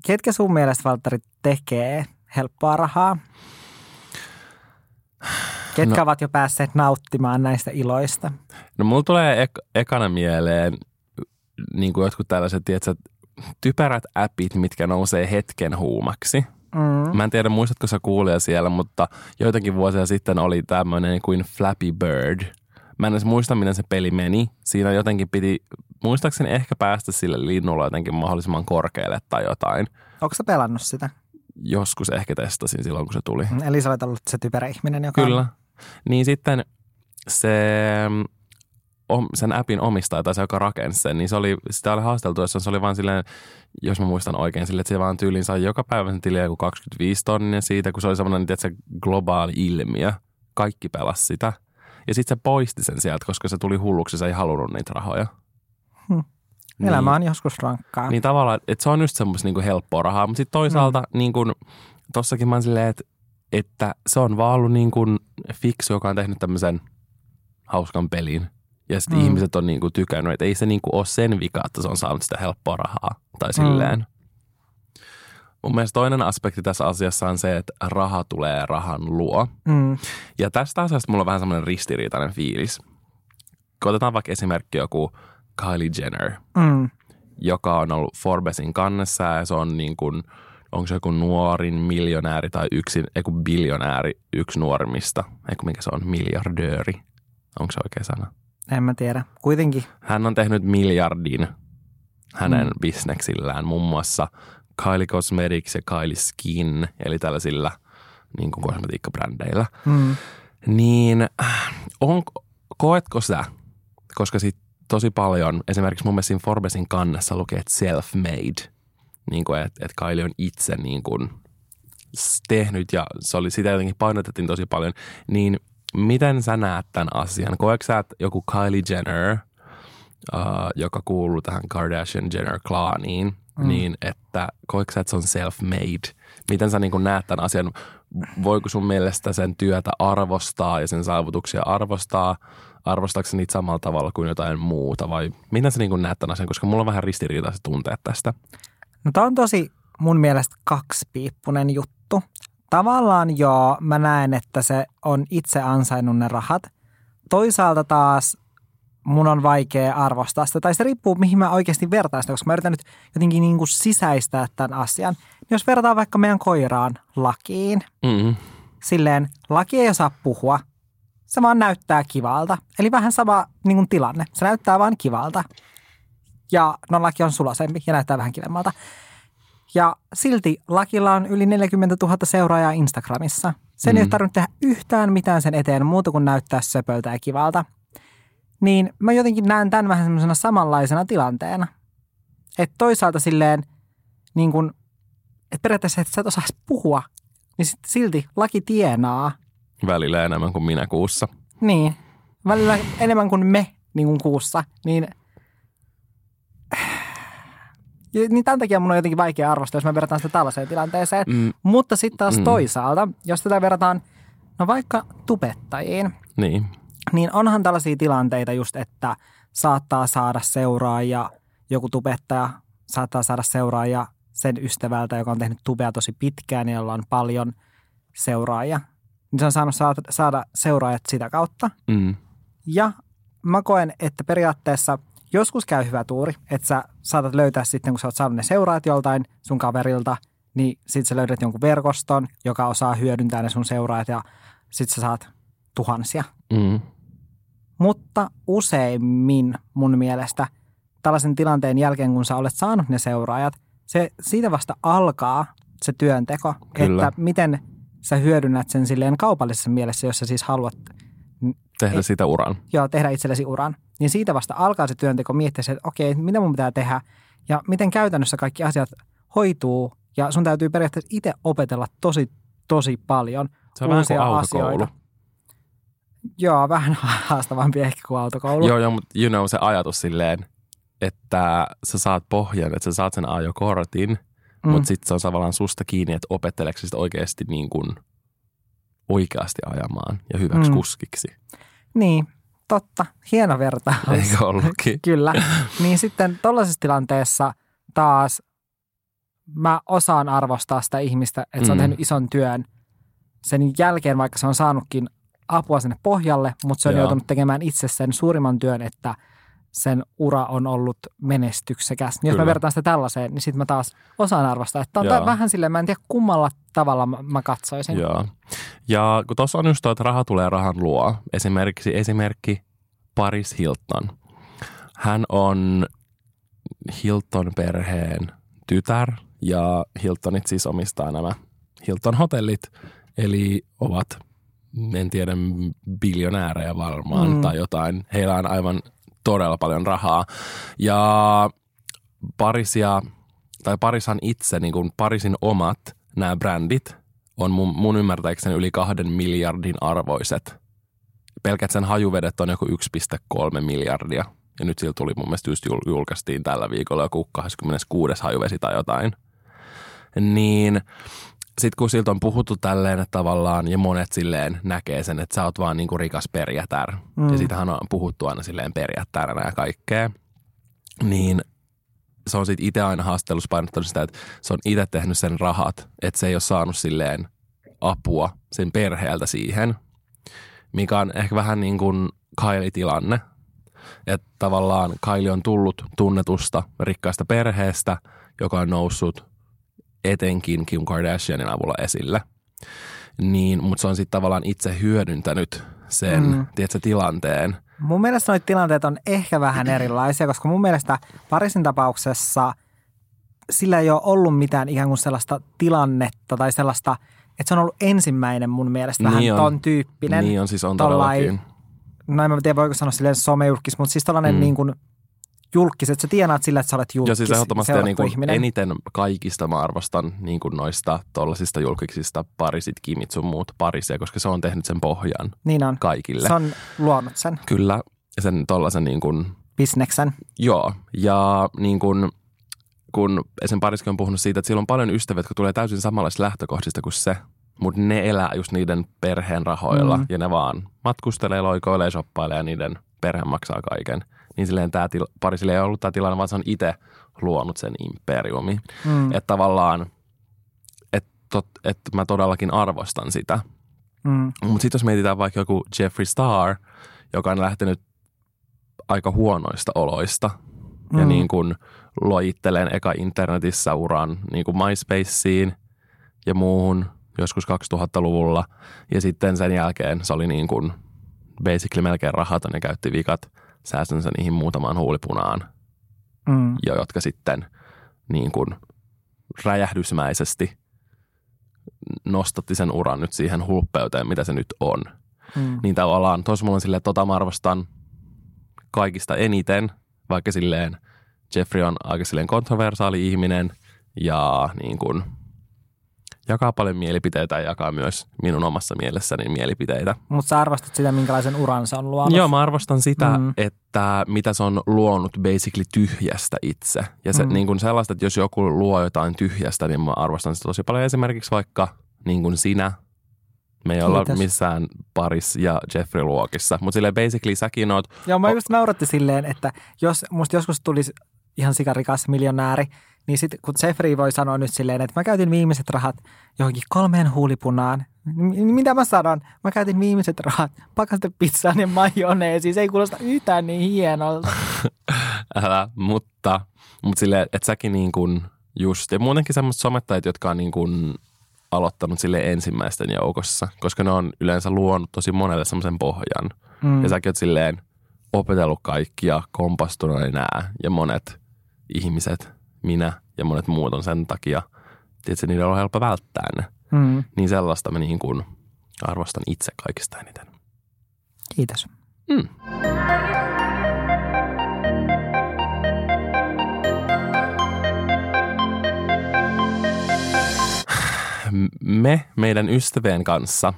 Ketkä sun mielestä, Valtteri, tekee helppoa rahaa? Ketkä No. ovat jo päässeet nauttimaan näistä iloista? No mulla tulee ek- ekana mieleen niin kuin jotkut tällaiset, tiedätkö, typerät appit, mitkä nousee hetken huumaksi. Mm. Mä en tiedä, muistatko sä kuulia siellä, mutta joitakin vuosia sitten oli tämmöinen kuin Flappy Bird. Mä en edes muista, miten se peli meni. Siinä jotenkin piti, muistaakseni ehkä päästä sille linnulle jotenkin mahdollisimman korkealle tai jotain. Onko sä pelannut sitä? Joskus ehkä testasin silloin, kun se tuli. Eli sä olet ollut se typerä ihminen, joka Kyllä. Niin sitten se, om- sen appin omistaja tai se, joka rakensi sen, niin se oli, sitä oli haasteltu, jossa se oli vaan silleen, jos mä muistan oikein, silleen, että se vaan tyyliin sai joka päivä sen tiliä joku 25 tonnia siitä, kun se oli semmoinen, se globaali ilmiö. Kaikki pelasi sitä. Ja sitten se poisti sen sieltä, koska se tuli hulluksi, se ei halunnut niitä rahoja. Hmm. Niin. Elämä on joskus rankkaa. Niin tavallaan, että se on just semmoista niinku helppoa rahaa, mutta sitten toisaalta mm. niin kuin, tossakin mä silleen, että, että se on vaan ollut niin kuin fiksu, joka on tehnyt tämmöisen hauskan pelin. Ja sitten Mm. mm. ihmiset on niinku tykännyt, että ei se niinku ole sen vika, että se on saanut sitä helppoa rahaa. Tai silleen. Mm. Mun mielestä toinen aspekti tässä asiassa on se, että raha tulee rahan luo. Mm. Ja tästä asiasta mulla on vähän semmoinen ristiriitainen fiilis. Otetaan vaikka esimerkki joku Kylie Jenner Mm. joka on ollut Forbesin kannessa ja se on niin kuin, onko se joku nuorin miljonääri tai yksin, joku biljonääri, yksi nuorimmista, eikö mikä se on, miljardööri, onko se oikea sana? En mä tiedä. Kuitenkin. Hän on tehnyt miljardin hänen Mm. bisneksillään, muun muassa Kylie Cosmetics ja Kylie Skin, eli tällaisilla niin kuin kosmetiikkabrändeillä. Mm. Niin äh, on, koetko sä, koska sit tosi paljon, esimerkiksi mun mielestä siinä Forbesin kannessa lukee, että self-made, niin kuin, että, että Kylie on itse niin kuin tehnyt ja se oli, sitä jotenkin painotettiin tosi paljon, niin miten sä näet tämän asian? Koetko sä, että joku Kylie Jenner, uh, joka kuuluu tähän Kardashian-Jenner-klaaniin, mm. niin että koetko sä, että se on self-made? Miten sä niin kuin näet tämän asian? Voiko sun mielestä sen työtä arvostaa ja sen saavutuksia arvostaa? Arvostaako niitä samalla tavalla kuin jotain muuta vai miten sä niin kuin näet tämän asian? Koska mulla on vähän ristiriitaiset tunteet tästä. No tämä on tosi mun mielestä kaksipiippunen juttu. Tavallaan joo, mä näen, että se on itse ansainnut ne rahat. Toisaalta taas mun on vaikea arvostaa sitä, tai se riippuu mihin mä oikeasti vertaan sitä, koska mä yritän nyt jotenkin niin kuin sisäistää tämän asian. Jos vertaa vaikka meidän koiraan lakiin, Mm. silleen laki ei osaa puhua, se vaan näyttää kivalta. Eli vähän sama niin kuin tilanne, se näyttää vaan kivalta. Ja no laki on sulosempi ja näyttää vähän kivemmalta. Ja silti lakilla on yli 40 000 seuraajaa Instagramissa. Sen mm. ei ole tarvinnut tehdä yhtään mitään sen eteen muuta kuin näyttää söpöltä ja kivalta. Niin mä jotenkin näen tämän vähän semmoisena samanlaisena tilanteena. Että toisaalta silleen, niin kun, että periaatteessa, että sä et osaisi puhua, niin sit silti laki tienaa. Välillä enemmän kuin minä kuussa. Niin, välillä enemmän kuin me niin kuin kuussa. Niin, Ja niin tämän takia mun on jotenkin vaikea arvostaa, jos me verrataan sitä tällaiseen tilanteeseen. Mm, Mutta sitten taas Mm. toisaalta, jos tätä verrataan, no vaikka tubettajiin, niin. niin onhan tällaisia tilanteita just, että saattaa saada seuraajia, joku tubettaja saattaa saada seuraajia sen ystävältä, joka on tehnyt tubea tosi pitkään ja jolla on paljon seuraajia. Niin se on saanut saada, saada seuraajat sitä kautta. Mm. Ja mä koen, että periaatteessa joskus käy hyvä tuuri, että sä saatat löytää sitten, kun sä oot saanut ne seuraajat joltain sun kaverilta, niin sit sä löydät jonkun verkoston, joka osaa hyödyntää ne sun seuraajat ja sit sä saat tuhansia. Mm. Mutta useimmin mun mielestä tällaisen tilanteen jälkeen, kun sä olet saanut ne seuraajat, se siitä vasta alkaa se työnteko, Kyllä. että miten sä hyödynnät sen silleen kaupallisessa mielessä, jos sä siis haluat Tehdä Ei- sitä uran. joo, tehdä itsellesi uran. Niin siitä vasta alkaa se työnteko miettiä se, että okei, mitä mun pitää tehdä ja miten käytännössä kaikki asiat hoituu. Ja sun täytyy periaatteessa itse opetella tosi, tosi paljon Se on vähän uusia kuin autokoulu. asioita. Joo, vähän haastavampi ehkä kuin autokoulu. Joo, joo, mutta you know, se ajatus silleen, että sä saat pohjan, että sä saat sen ajokortin, mm. mutta sitten se on tavallaan susta kiinni, että opetteleeko sä sit oikeasti niin kuin oikeasti ajamaan ja hyväksi Mm. mm. kuskiksi. Niin, totta. Hieno vertaus. Eikö ollutkin? Kyllä. Niin sitten tuollaisessa tilanteessa taas mä osaan arvostaa sitä ihmistä, että se on Mm. tehnyt ison työn sen jälkeen, vaikka se on saanutkin apua sinne pohjalle, mutta se on Joo. joutunut tekemään itse sen suurimman työn, että sen ura on ollut menestyksekäs. Niin jos mä vertaan sitä tällaiseen, niin sitten mä taas osaan arvostaa. Että on vähän silleen, mä en tiedä kummalla tavalla mä, mä katsoisin. Joo. Ja kun tuossa on just toi, että raha tulee rahan luo. Esimerkiksi esimerkki Paris Hilton. Hän on Hilton-perheen tytär ja Hiltonit siis omistaa nämä Hilton-hotellit, eli ovat, en tiedä, biljonäärejä varmaan mm. tai jotain. Heillä on aivan todella paljon rahaa. Ja Parisia, tai Parishan itse, niin kuin Parisin omat nämä brändit on mun, mun ymmärtääkseni yli kahden miljardin arvoiset. Pelkät sen hajuvedet on joku 1,3 miljardia. Ja nyt sillä tuli mun mielestä just jul- julkaistiin tällä viikolla joku 26. hajuvesi tai jotain. Niin sitten kun siltä on puhuttu tälleen että tavallaan ja monet silleen näkee sen, että sä oot vaan niinku rikas perjätär. Mm. Ja siitähän on puhuttu aina silleen perjättäränä ja kaikkea. Niin se on sitten itse aina haastattelussa painottanut sitä, että se on itse tehnyt sen rahat, että se ei ole saanut silleen apua sen perheeltä siihen, mikä on ehkä vähän niin kuin Kylie-tilanne. Että tavallaan Kylie on tullut tunnetusta rikkaasta perheestä, joka on noussut etenkin Kim Kardashianin avulla esille. Niin, mutta se on sitten tavallaan itse hyödyntänyt sen, Mm. tiedätkö, tilanteen. Mun mielestä noita tilanteet on ehkä vähän erilaisia, koska mun mielestä Parisin tapauksessa sillä ei ole ollut mitään ikään kuin sellaista tilannetta tai sellaista, että se on ollut ensimmäinen mun mielestä vähän Niin on. ton tyyppinen. Niin on siis on todellakin. No en mä tiedä, voiko sanoa silleen somejulkis, mutta siis tällainen. Mm. niin kuin julkis, että sä tienaat sillä, että sä olet julkis, Ja siis ehdottomasti niin kuin eniten kaikista mä arvostan niin kuin noista tollasista julkiksista parisit, kimit sun muut parisia, koska se on tehnyt sen pohjan Niin on. kaikille. Se on luonut sen Kyllä, ja sen tollasen niin kuin, bisneksen. joo. Ja niin kuin, kun sen pariskin on puhunut siitä, että sillä on paljon ystäviä, jotka tulee täysin samanlaisista lähtökohdista kuin se, mutta ne elää just niiden perheen rahoilla mm. ja ne vaan matkustelee, loikoilee, shoppailee ja niiden perhe maksaa kaiken. Niin silleen tämä til- parisille ei ollut tämä tilanne, vaan se on itse luonut sen imperiumi. Mm. Että tavallaan, että et mä todellakin arvostan sitä. Mm. Mutta sitten jos mietitään vaikka joku Jeffree Star, joka on lähtenyt aika huonoista oloista mm. ja niin kuin lojitteleen eka internetissä uran niin kuin MySpaceen ja muuhun joskus 2000-luvulla. Ja sitten sen jälkeen se oli niin kuin basically melkein rahaton ja käytti vikat säästönsä niihin muutamaan huulipunaan Mm. ja jotka sitten niin kuin räjähdysmäisesti nostatti sen uran nyt siihen hulppeuteen, mitä se nyt on. Mm. Niin tavallaan, tuossa mulla on silleen, että tota mä arvostan kaikista eniten, vaikka silleen Jeffrey on aika silleen kontroversaali ihminen ja niin kuin jakaa paljon mielipiteitä ja jakaa myös minun omassa mielessäni mielipiteitä. Mutta sä arvostat sitä, minkälaisen uran se on luonut. Joo, mä arvostan sitä, Mm. että mitä se on luonut basically tyhjästä itse. Ja se, Mm. niin kuin sellaista, että jos joku luo jotain tyhjästä, niin mä arvostan sitä tosi paljon. Esimerkiksi vaikka niin kuin sinä, me ei olla Kiitos. missään Paris ja Jeffrey luokissa, mutta silleen basically säkin oot, Joo, mä just nauratti silleen, että jos musta joskus tulisi ihan sikarikas miljonääri, niin sitten kun Jeffrey voi sanoa nyt silleen, että mä käytin viimeiset rahat johonkin kolmeen huulipunaan, niin mitä mä sanon? Mä käytin viimeiset rahat pakastepizzaan ja majoneesiin. Se ei kuulosta yhtään niin hienolta. Älä, mutta, mutta silleen, että säkin niin kuin just, ja muutenkin semmoiset somettajat, jotka on niin kuin aloittanut sille ensimmäisten joukossa, koska ne on yleensä luonut tosi monelle semmoisen pohjan. Mm. Ja säkin oot silleen opetellut kaikkia, kompastunut nämä ja monet ihmiset, minä ja monet muut on sen takia, että niiden on helppo välttää ne. Mm. Niin sellaista mä niin kuin arvostan itse kaikista eniten. Kiitos. Mm. Me meidän ystävien kanssa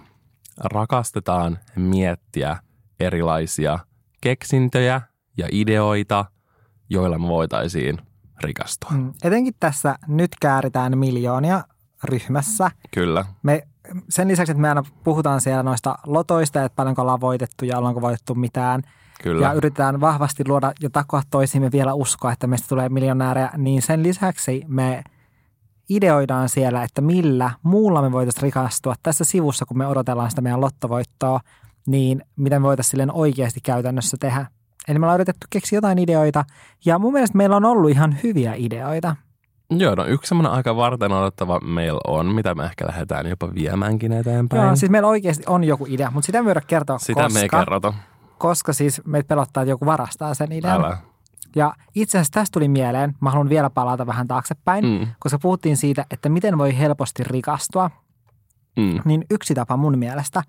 rakastetaan miettiä erilaisia keksintöjä ja ideoita, joilla me voitaisiin rikastua. Mm. Etenkin tässä nyt kääritään miljoonia ryhmässä. Kyllä. Me, sen lisäksi, että me aina puhutaan siellä noista lotoista, että paljonko ollaan voitettu ja ollaanko voitettu mitään. Kyllä. Ja yritetään vahvasti luoda ja takoa toisiimme vielä uskoa, että meistä tulee miljonäärejä. Niin sen lisäksi me ideoidaan siellä, että millä muulla me voitaisiin rikastua tässä sivussa, kun me odotellaan sitä meidän lottovoittoa, niin mitä me voitaisiin silleen oikeasti käytännössä tehdä. Eli me ollaan yritetty keksiä jotain ideoita, ja mun mielestä meillä on ollut ihan hyviä ideoita. Joo, no yksi semmoinen aika varten odottava meillä on, mitä me ehkä lähdetään jopa viemäänkin eteenpäin. Joo, siis meillä oikeasti on joku idea, mutta sitä me voidaan kertoa, Sitä koska, me ei kerrota. koska siis meitä pelottaa, että joku varastaa sen idean. Älä. Ja itse asiassa tästä tuli mieleen, mä haluan vielä palata vähän taaksepäin, Mm. koska puhuttiin siitä, että miten voi helposti rikastua. Mm. Niin yksi tapa mun mielestä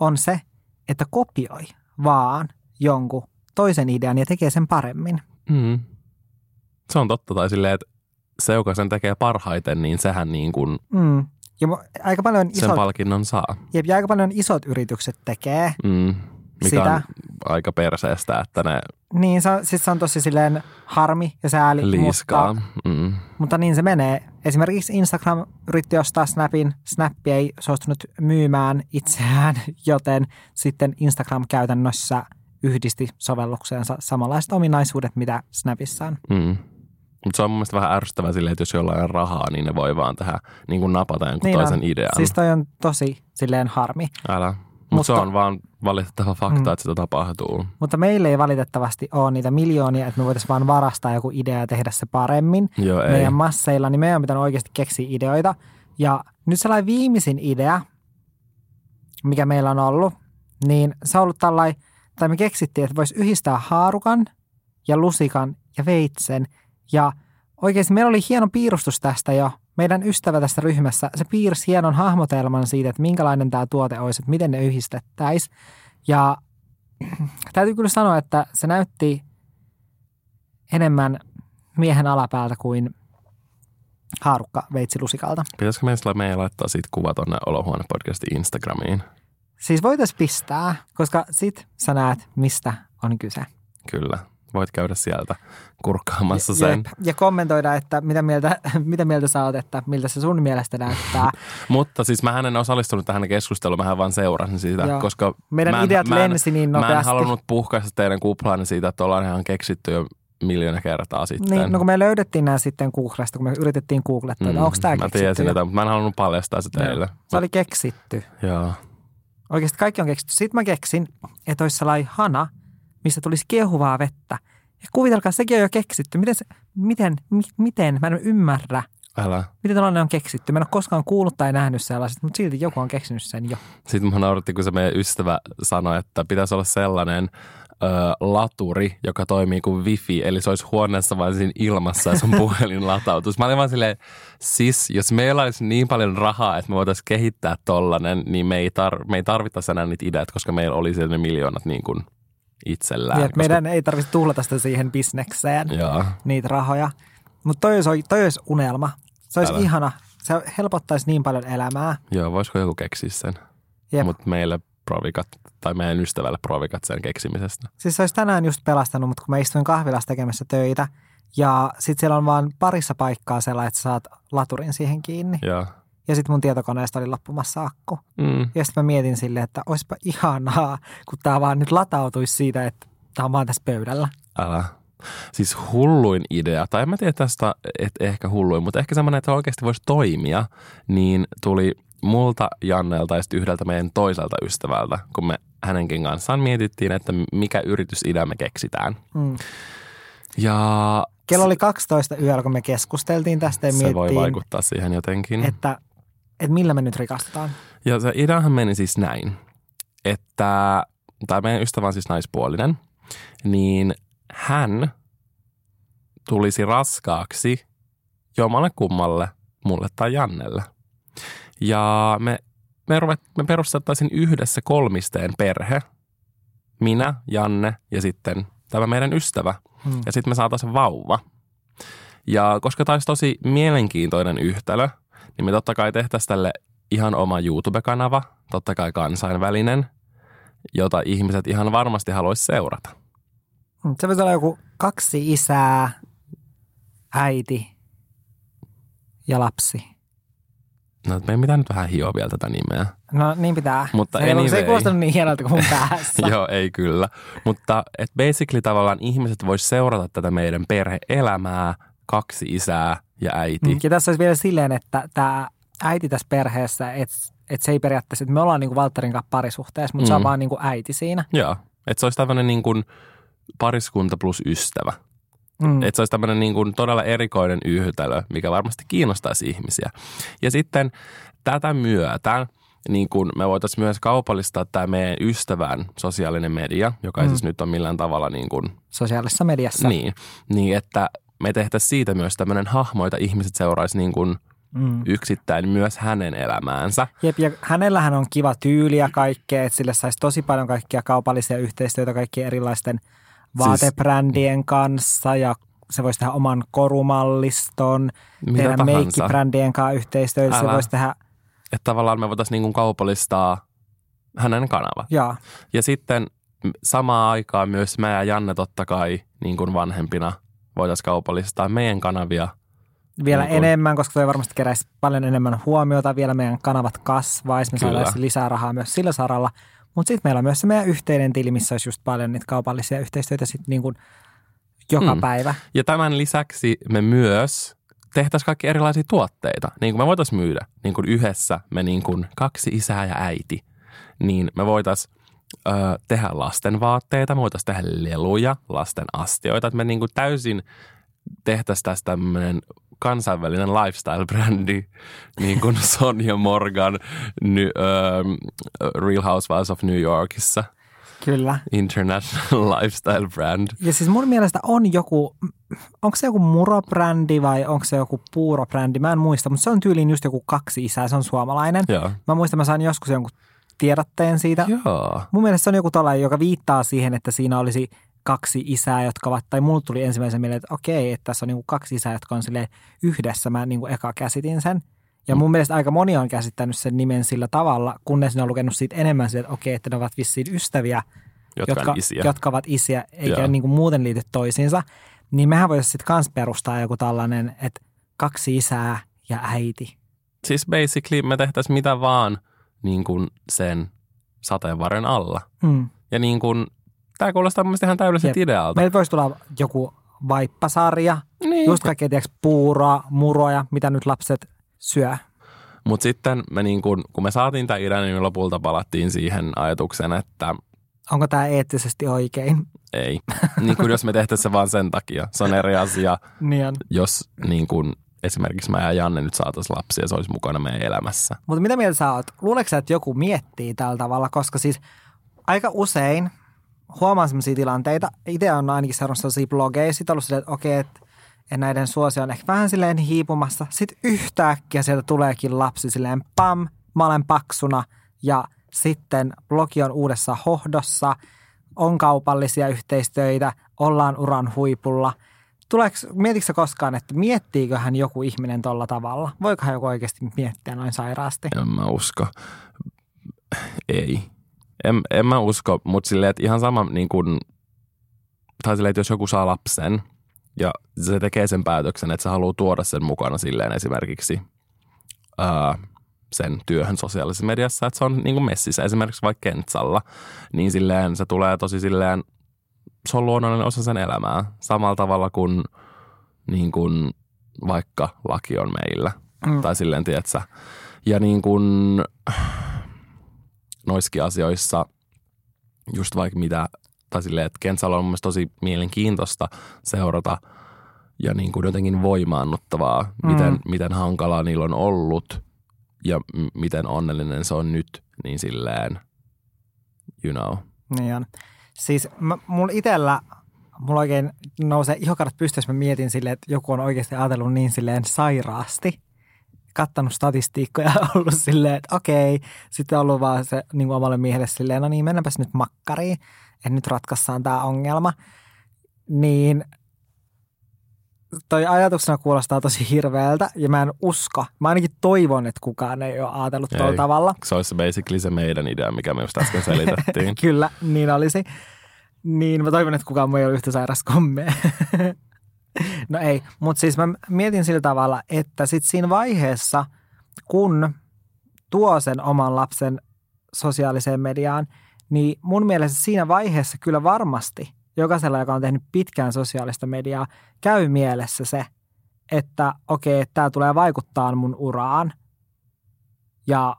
on se, että kopioi vaan jonkun toisen idean ja tekee sen paremmin. Mm. Se on totta, tai silleen, että se, joka sen tekee parhaiten, niin sehän niin kuin Mm. Ja aika paljon sen isot, palkinnon saa. jep, ja aika paljon isot yritykset tekee. Mm. Mikä Sitä. on aika perseestä, että ne Niin, se, on- siis se on tosi silleen harmi ja sääli, liiskaa. mutta, Mm. mutta niin se menee. Esimerkiksi Instagram yritti ostaa Snapin, Snappi ei suostunut myymään itseään, joten sitten Instagram käytännössä yhdisti sovellukseensa samanlaiset ominaisuudet, mitä Snapissa on. Mm. Mutta se on mun mielestä vähän ärsyttävää silleen, että jos jollain on rahaa, niin ne voi vaan tehdä, niin kuin napata jonkun Niin toisen on. idean. Siis toi on tosi silleen harmi. Älä. Mutta se on vaan valitettava fakta, Mm. että sitä tapahtuu. Mutta meillä ei valitettavasti ole niitä miljoonia, että me voitaisiin vaan varastaa joku idea ja tehdä se paremmin. Joo, ei. Meidän masseilla, niin meidän on pitänyt oikeasti keksiä ideoita. Ja nyt sellainen viimeisin idea, mikä meillä on ollut, niin se on ollut tällainen, tai me keksittiin, että voisi yhdistää haarukan ja lusikan ja veitsen. Ja oikeasti meillä oli hieno piirustus tästä jo. Meidän ystävä tässä ryhmässä, se piirsi hienon hahmotelman siitä, että minkälainen tämä tuote olisi, että miten ne yhdistettäisiin. Ja täytyy kyllä sanoa, että se näytti enemmän miehen alapäältä kuin haarukka veitsilusikalta. Pitäisikö meistä meidän laittaa siitä kuva tuonne Olohuone-podcastin Instagramiin? Siis voitaisiin pistää, koska sit sä näet, mistä on kyse. Kyllä. Voit käydä sieltä kurkkaamassa Jep. sen. Ja kommentoida, että mitä mieltä, mitä mieltä sä oot, että miltä se sun mielestä näyttää. Mutta siis mä en osallistunut tähän keskusteluun, mä vaan seurasin sitä, Joo. koska Meidän mä en, ideat mä en, lensi niin Mä en nopeasti. halunnut puhkaista teidän kuplaanne siitä, että ollaan ihan keksitty jo miljoona kertaa sitten. Niin, no kun me löydettiin nämä sitten Googlesta, kun me yritettiin googlettaa, että onko tämä Mm, Mä keksitty. tiesin, että, mutta mä en halunnut paljastaa sitä teille. Se oli keksitty. Joo. Oikeasti kaikki on keksitty. Sitten mä keksin, että olisi sellainen hana, missä tulisi kiehuvaa vettä. Ja kuvitelkaa, sekin on jo keksitty. Miten, se, miten, mi, miten, mä en ymmärrä, Älä. miten tällainen on keksitty. Mä en ole koskaan kuullut tai nähnyt sellaisesta, mutta silti joku on keksinyt sen jo. Sitten mä naurattiin, kun se meidän ystävä sanoi, että pitäisi olla sellainen ö, laturi, joka toimii kuin wifi, eli se olisi huoneessa vain siinä ilmassa ja sun puhelin latautus. Mä olin vaan silleen, siis jos meillä olisi niin paljon rahaa, että me voitaisiin kehittää tollanen, niin me ei, tar- me ei tarvittaisi enää niitä ideat, koska meillä oli ne miljoonat niin kuin itsellään. Ja koska, meidän ei tarvitse tuhlata sitä siihen bisnekseen, Joo, niitä rahoja. Mutta toi olisi, toi olisi unelma. Se olisi Älä. ihana. Se helpottaisi niin paljon elämää. joo, voisiko joku keksiä sen? Mutta meille provikat, tai meidän ystävälle provikat sen keksimisestä. Siis se olisi tänään just pelastanut, mutta kun mä istuin kahvilassa tekemässä töitä, ja sitten siellä on vaan parissa paikkaa sellainen, että saat laturin siihen kiinni. Joo. Ja sitten mun tietokoneesta oli loppumassa akku. Mm. Ja sitten mä mietin silleen, että olisipa ihanaa, kun tämä vaan nyt latautuisi siitä, että tämä on vaan tässä pöydällä. Älä. Siis hulluin idea, tai en mä tiedä tästä, että ehkä hulluin, mutta ehkä semmoinen, että oikeasti voisi toimia, niin tuli multa, Jannelta ja sitten yhdeltä meidän toiselta ystävältä, kun me hänenkin kanssaan mietittiin, että mikä yritysidea me keksitään. Mm. Ja Kello oli 12 yöllä, kun me keskusteltiin tästä ja se voi vaikuttaa siihen jotenkin. että, että millä me nyt rikastutaan. Ja se ideahan meni siis näin, että tai meidän ystävä on siis naispuolinen, niin hän tulisi raskaaksi jommalle kummalle, mulle tai Jannelle. Ja me, me, ruvet, me perustettaisiin yhdessä kolmisteen perhe, minä, Janne ja sitten tämä meidän ystävä. Hmm. Ja sitten me saataisiin vauva. Ja koska tämä olisi tosi mielenkiintoinen yhtälö, niin me totta kai tehtäisiin tälle ihan oma YouTube-kanava, totta kai kansainvälinen, jota ihmiset ihan varmasti haluaisi seurata. Mm, Se voisi olla joku kaksi isää, äiti ja lapsi. No, meidän pitää nyt vähän hioa vielä tätä nimeä. No niin pitää. Mutta se, ei, se ei anyway. kuulostanut niin hienolta kuin mun päässä. Joo, ei kyllä. Mutta et basically tavallaan ihmiset vois seurata tätä meidän perheelämää, kaksi isää ja äiti. Mm, Ja tässä olisi vielä silleen, että tämä äiti tässä perheessä, että et se ei periaatteessa, että me ollaan niinku Valtterin kanssa parisuhteessa, mutta mm. se on Mm. vaan niinku äiti siinä. Joo, että se olisi tämmöinen niin kuin pariskunta plus ystävä. Mm. Että se olisi tämmöinen niin kuin todella erikoinen yhtälö, mikä varmasti kiinnostaisi ihmisiä. Ja sitten tätä myötä niin kuin me voitaisiin myös kaupallistaa tämä meidän ystävän sosiaalinen media, joka ei Mm. siis nyt ole millään tavalla niin kuin, Sosiaalisessa mediassa. niin, niin, että me tehtäisiin siitä myös tämmöinen hahmo, jota ihmiset seuraisi niin kuin Mm. yksittäin myös hänen elämäänsä. Jep, ja hänellähän on kiva tyyli ja kaikkea, että sille saisi tosi paljon kaikkia kaupallisia yhteistyötä kaikkien erilaisten vaatebrändien kanssa ja se voisi tehdä oman korumalliston, tehdä tahansa. meikkibrändien kanssa yhteistyötä, se voisi tehdä, Että tavallaan me voitaisiin niin kaupallistaa hänen kanava. jaa, Ja sitten samaan aikaan myös mä ja Janne totta kai niin kuin vanhempina voitaisiin kaupallistaa meidän kanavia. vielä Niin kuin- enemmän, koska toi varmasti keräisi paljon enemmän huomiota, vielä meidän kanavat kasvaisi, me saataisiin lisää rahaa myös sillä saralla. Mutta sitten meillä on myös se meidän yhteinen tili, missä olisi just paljon niitä kaupallisia yhteistyötä sitten niin kuin joka Mm. päivä. Ja tämän lisäksi me myös tehtäisiin kaikki erilaisia tuotteita. Niin kuin me voitaisiin myydä niin kuin yhdessä, me niin kuin kaksi isää ja äiti, niin me voitaisiin ö, tehdä lasten vaatteita, me voitaisiin tehdä leluja, lasten astioita, että me niin kuin täysin tehtäisiin tästä tämmöinen kansainvälinen lifestyle-brändi, niin kuin Sonja Morgan ny, ö, Real Housewives of New Yorkissa, Kyllä. international lifestyle brand. Ja siis mun mielestä on joku, onko se joku murobrändi vai onko se joku puurobrändi, mä en muista, mutta se on tyyliin just joku kaksi isää, se on suomalainen. Joo. Mä muistan, mä sain joskus jonkun tiedotteen siitä. Joo. Mun mielestä se on joku tollainen, joka viittaa siihen, että siinä olisi kaksi isää, jotka ovat, tai mulle tuli ensimmäisen mieleen, että okei, että tässä on niinku kaksi isää, jotka on yhdessä. Mä niinku eka käsitin sen. Ja mun mielestä aika moni on käsittänyt sen nimen sillä tavalla, kunnes ne on lukenut siitä enemmän siitä, että okei, että ne ovat vissiin ystäviä, Jotka, jotka, isiä. jotka ovat isiä, eikä Joo. niinku muuten liity toisiinsa. Niin mehän voitaisiin sitten kans perustaa joku tällainen, että kaksi isää ja äiti. Siis basically me tehtäisiin mitä vaan niin kuin sen sateenvarren alla. Hmm. Ja niin kuin, tämä kuulostaa mun mielestä ihan täydelliseltä Jep. idealta. Meillä voisi tulla joku vaippasarja, Niin. just kaikkea tiedätkö, puuroa, muroja, mitä nyt lapset syö. Mutta sitten me niin kuin, kun me saatiin tämä idea, niin me lopulta palattiin siihen ajatukseen, että Onko tämä eettisesti oikein? ei. niin kuin jos me tehtäisiin se vaan sen takia. Se on eri asia, Niin on. jos niin kuin, esimerkiksi mä ja Janne nyt saataisiin lapsia ja se olisi mukana meidän elämässä. Mutta mitä mieltä sä oot? Luuleeko sä, että joku miettii tällä tavalla? Koska siis aika usein huomaan sellaisia tilanteita. Itse on ainakin seurannut sellaisia blogeja. Sitten ollut silleen, että okei, että näiden suosio on ehkä vähän silleen hiipumassa. Sitten yhtäkkiä sieltä tuleekin lapsi silleen pam, mä olen paksuna ja sitten blogi on uudessa hohdossa, on kaupallisia yhteistöitä, ollaan uran huipulla. Tuleeko, mietitkö koskaan, että miettiiköhän joku ihminen tolla tavalla? Voikohan joku oikeasti miettiä noin sairaasti? En mä usko. Ei. En, en mä usko, mutta silleen, että ihan sama niin kuin, tai silleen, että jos joku saa lapsen ja se tekee sen päätöksen, että se haluaa tuoda sen mukana silleen esimerkiksi ää, sen työhön sosiaalisessa mediassa, että se on niin kuin messissä, esimerkiksi vaikka Kentsalla, niin silleen se tulee tosi silleen se on luonnollinen osa sen elämää. Samalla tavalla kuin, niin kuin vaikka laki on meillä. Mm. Tai silleen, tiedätkö. Ja niin kuin noissakin asioissa, just vaikka mitä, tai silleen, että Kentsalla on mun tosi mielenkiintoista seurata ja niin kuin jotenkin voimaannuttavaa, mm. miten, miten hankalaa niillä on ollut ja m- miten onnellinen se on nyt, niin silleen, you know. Niin on. Siis mä, mulla itsellä, mulla oikein nousee ihokarvat pystyssä, mä mietin silleen, että joku on oikeasti ajatellut niin silleen sairaasti, kattanut statistiikkoja ja ollut silleen, että okei, sitten on ollut vaan se niin kuin omalle miehelle silleen, no niin, mennäpäs nyt makkariin, että nyt ratkaissaan tämä ongelma. Niin toi ajatuksena kuulostaa tosi hirveältä ja mä en usko. Mä ainakin toivon, että kukaan ei ole ajatellut tuolla tavalla. Se olisi basically se meidän idea, mikä me just äsken selitettiin. Kyllä, niin olisi. Niin mä toivon, että kukaan muu ei ole yhtä sairas kuin me. no ei, mutta siis mä mietin sillä tavalla, että sit siinä vaiheessa, kun tuo sen oman lapsen sosiaaliseen mediaan, niin mun mielestä siinä vaiheessa kyllä varmasti jokaisella, joka on tehnyt pitkään sosiaalista mediaa, käy mielessä se, että okei, okay, tämä tulee vaikuttaa mun uraan ja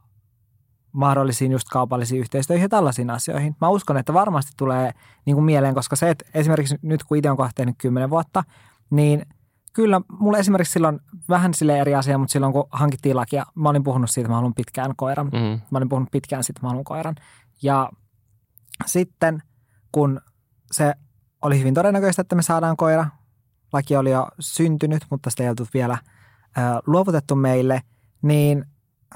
mahdollisiin just kaupallisiin yhteistyöihin ja tällaisiin asioihin. Mä uskon, että varmasti tulee niin kuin mieleen, koska se, että esimerkiksi nyt kun itse on kohta tehnyt kymmenen vuotta, niin kyllä mulla esimerkiksi silloin vähän sille eri asia, mutta silloin kun hankittiin lakia, mä olin puhunut siitä, että mä haluan pitkään koiran. Mm. Mä olin puhunut pitkään siitä, että mä haluan koiran. Ja sitten kun se oli hyvin todennäköistä, että me saadaan koira, laki oli jo syntynyt, mutta sitä ei oltu vielä ö, luovutettu meille, niin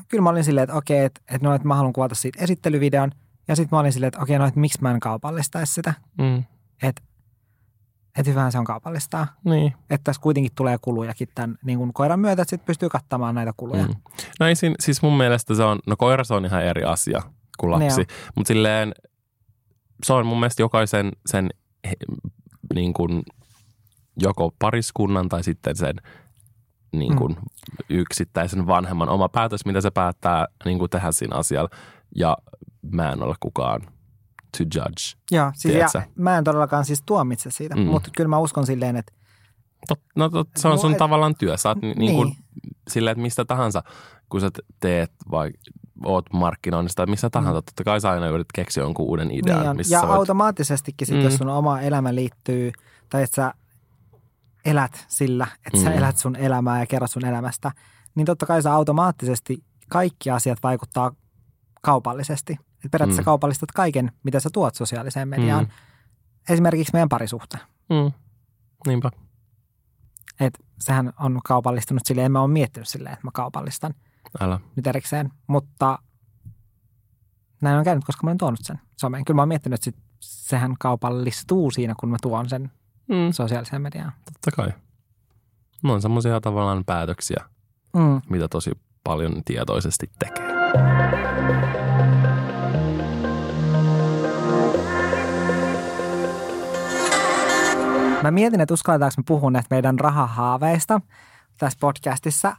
kyllä mä olin silleen, että okei, että, että, no, että mä haluan kuvata siitä esittelyvideon. Ja sitten mä olin silleen, että okei, no, että miksi mä en kaupallistaisi sitä. Mm. Että että hyvähän se on kaupallistaa. Niin. Että tässä kuitenkin tulee kulujakin tämän niin kuin koiran myötä, että sitten pystyy kattamaan näitä kuluja. Mm. No ei siis mun mielestä se on, no koira se on ihan eri asia kuin lapsi. Mutta silleen se on mun mielestä jokaisen sen niin kuin joko pariskunnan tai sitten sen niin kuin mm. yksittäisen vanhemman oma päätös, mitä se päättää niin kuin tehdä siinä asialla. Ja mä en ole kukaan to judge. Joo, siis ja, mä en todellakaan siis tuomitse siitä, mm. mutta kyllä mä uskon silleen, että Tot, no tot, se on sun et, tavallaan työ. Sä oot niin. niin kuin, silleen, että mistä tahansa, kun sä teet vai oot markkinoinnista tai missä tahansa, mm. totta kai sä aina yrität keksiä jonkun uuden idean. Niin missä ja voit... automaattisestikin sit, mm. jos sun oma elämä liittyy, tai että sä elät sillä, että mm. sä elät sun elämää ja kerrot sun elämästä, niin totta kai sä automaattisesti kaikki asiat vaikuttaa kaupallisesti. Et periaatteessa mm. kaupallistat kaiken, mitä sä tuot sosiaaliseen mediaan. Mm. Esimerkiksi meidän parisuhte. Mm. Niinpä. Et sehän on kaupallistunut silleen, en mä ole miettinyt silleen, että mä kaupallistan Älä. nyt erikseen. Mutta näin on käynyt, koska mä olen tuonut sen someen. Kyllä mä oon miettinyt, että sit sehän kaupallistuu siinä, kun mä tuon sen mm. sosiaaliseen mediaan. Totta kai. Ne on semmoisia tavallaan päätöksiä, mm. mitä tosi paljon tietoisesti tekee. Mä mietin, että uskalletaanko me puhua näistä meidän rahahaaveista tässä podcastissa,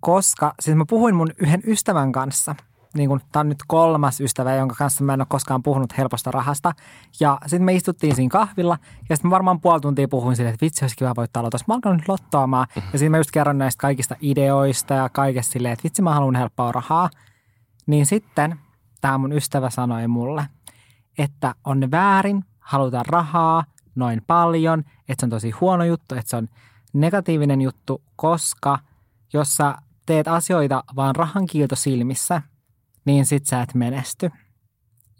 koska siis mä puhuin mun yhden ystävän kanssa – niin kuin, tämä on nyt kolmas ystävä, jonka kanssa mä en ole koskaan puhunut helposta rahasta. Ja sitten me istuttiin siinä kahvilla ja sitten varmaan puoli tuntia puhuin sille, että vitsi olisi kiva voittaa lotossa. Mä alkanut nyt lottoamaan ja siinä mä just kerron näistä kaikista ideoista ja kaikesta silleen, että vitsi mä haluan helppoa rahaa. Niin sitten tämä mun ystävä sanoi mulle, että on väärin haluta rahaa noin paljon, että se on tosi huono juttu, että se on negatiivinen juttu, koska jos sä teet asioita vaan rahan kiilto silmissä – niin sit sä et menesty.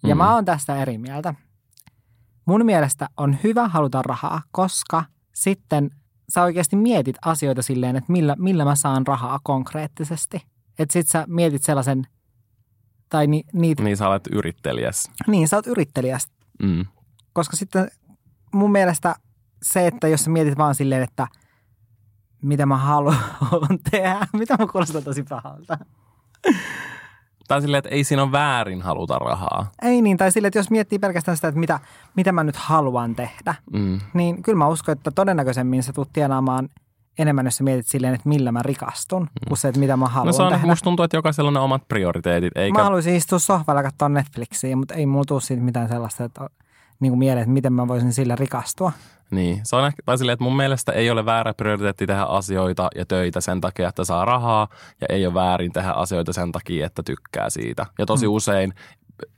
Ja mm. mä oon tästä eri mieltä. Mun mielestä on hyvä haluta rahaa, koska sitten sä oikeasti mietit asioita silleen, että millä, millä mä saan rahaa konkreettisesti. Että sit sä mietit sellaisen, tai ni, niitä... Niin sä olet yrittelijäs. Niin, sä oot yrittelijäs. Mm. Koska sitten mun mielestä se, että jos sä mietit vaan silleen, että mitä mä haluan tehdä, mitä mä kuulostan tosi pahalta. Tai silleen, että ei siinä ole väärin haluta rahaa. Ei niin, tai silleen, että jos miettii pelkästään sitä, että mitä, mitä mä nyt haluan tehdä, mm. niin kyllä mä uskon, että todennäköisemmin sä tulet tienaamaan enemmän, jos sä mietit silleen, että millä mä rikastun, mm. kuin se, että mitä mä haluan no se on, tehdä. Musta tuntuu, että jokaisella on ne omat prioriteetit. Eikä... Mä haluaisin istua sohvalla ja katsoa Netflixiä, mutta ei mulla tule siitä mitään sellaista, että niin kuin mieleen, että miten mä voisin sillä rikastua. Niin, se on ehkä, tai silleen, että mun mielestä ei ole väärä prioriteetti tehdä asioita ja töitä sen takia, että saa rahaa, ja ei ole väärin tehdä asioita sen takia, että tykkää siitä. Ja tosi mm. usein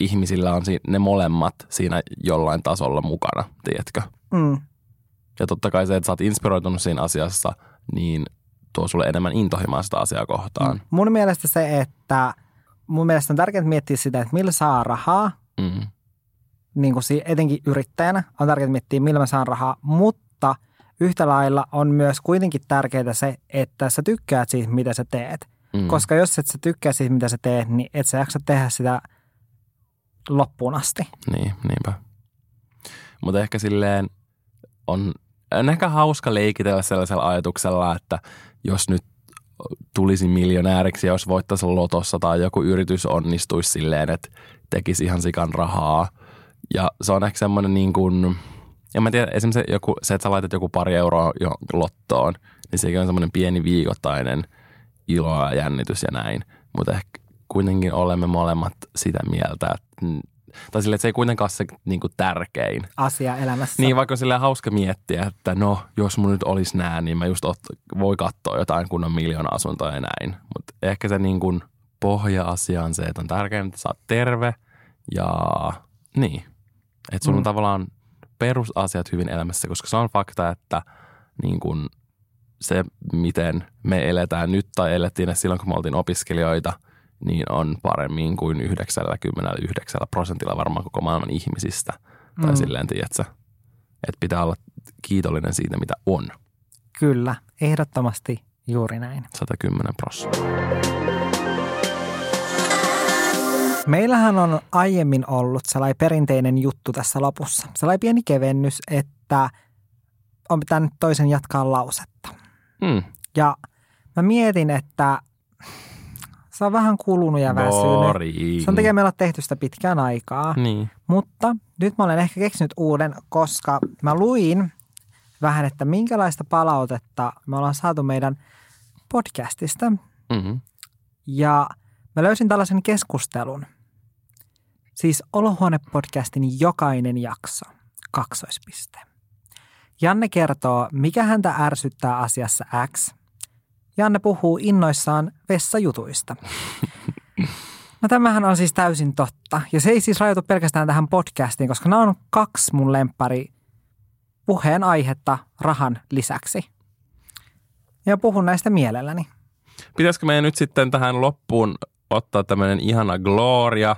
ihmisillä on ne molemmat siinä jollain tasolla mukana, tiedätkö? Mm. Ja totta kai se, että sä oot inspiroitunut siinä asiassa, niin tuo sulle enemmän intohimoa sitä asiaa kohtaan. Mm. Mun mielestä se, että mun mielestä on tärkeää miettiä sitä, että millä saa rahaa. Mm. Niin kuin etenkin yrittäjänä on tärkeää miettiä, millä mä saan rahaa, mutta yhtä lailla on myös kuitenkin tärkeää se, että sä tykkäät siitä, mitä sä teet. Mm. Koska jos et sä tykkää siitä, mitä sä teet, niin et sä jaksa tehdä sitä loppuun asti. Niin, niinpä. Mutta ehkä silleen on, on ehkä hauska leikitellä sellaisella ajatuksella, että jos nyt tulisi miljonääriksi jos voittaisi lotossa tai joku yritys onnistuisi silleen, että tekisi ihan sikan rahaa. Ja se on ehkä semmoinen niin kuin, en mä tiedä, esimerkiksi joku, se, että sä laitat joku pari euroa jo lottoon, niin sekin on semmoinen pieni viikoittainen ilo ja jännitys ja näin. Mutta ehkä kuitenkin olemme molemmat sitä mieltä, että tai sille, että se ei kuitenkaan se niin kuin tärkein asia elämässä. Niin, vaikka sille hauska miettiä, että no, jos mun nyt olisi nää, niin mä just ot, voi katsoa jotain kunnon miljoona asuntoa ja näin. Mutta ehkä se niin kuin pohja-asia on se, että on tärkeää, että sä oot terve ja niin. Että sulla mm. on tavallaan perusasiat hyvin elämässä, koska se on fakta, että niin kuin se, miten me eletään nyt tai elettiin silloin, kun me oltiin opiskelijoita – niin on paremmin kuin 99 prosentilla varmaan koko maailman ihmisistä. Mm. Tai silleen, tiedätkö, että pitää olla kiitollinen siitä, mitä on. Kyllä, ehdottomasti juuri näin. 110 prosenttia. Meillähän on aiemmin ollut sellainen perinteinen juttu tässä lopussa. Sellainen pieni kevennys, että on pitänyt toisen jatkaa lausetta. Mm. Ja mä mietin, että se on vähän kulunut ja väsynyt. Se on tekee meillä tehty sitä pitkään aikaa. Niin. Mutta nyt mä olen ehkä keksinyt uuden, koska mä luin vähän, että minkälaista palautetta me ollaan saatu meidän podcastista. Mm-hmm. Ja mä löysin tällaisen keskustelun. Siis Olohuone-podcastin jokainen jakso, kaksoispiste. Janne kertoo, mikä häntä ärsyttää asiassa X – Janne puhuu innoissaan vessajutuista. No tämähän on siis täysin totta. Ja se ei siis rajoitu pelkästään tähän podcastiin, koska nämä on kaksi mun lempari puheen aihetta rahan lisäksi. Ja puhun näistä mielelläni. Pitäisikö meidän nyt sitten tähän loppuun ottaa tämmöinen ihana gloria?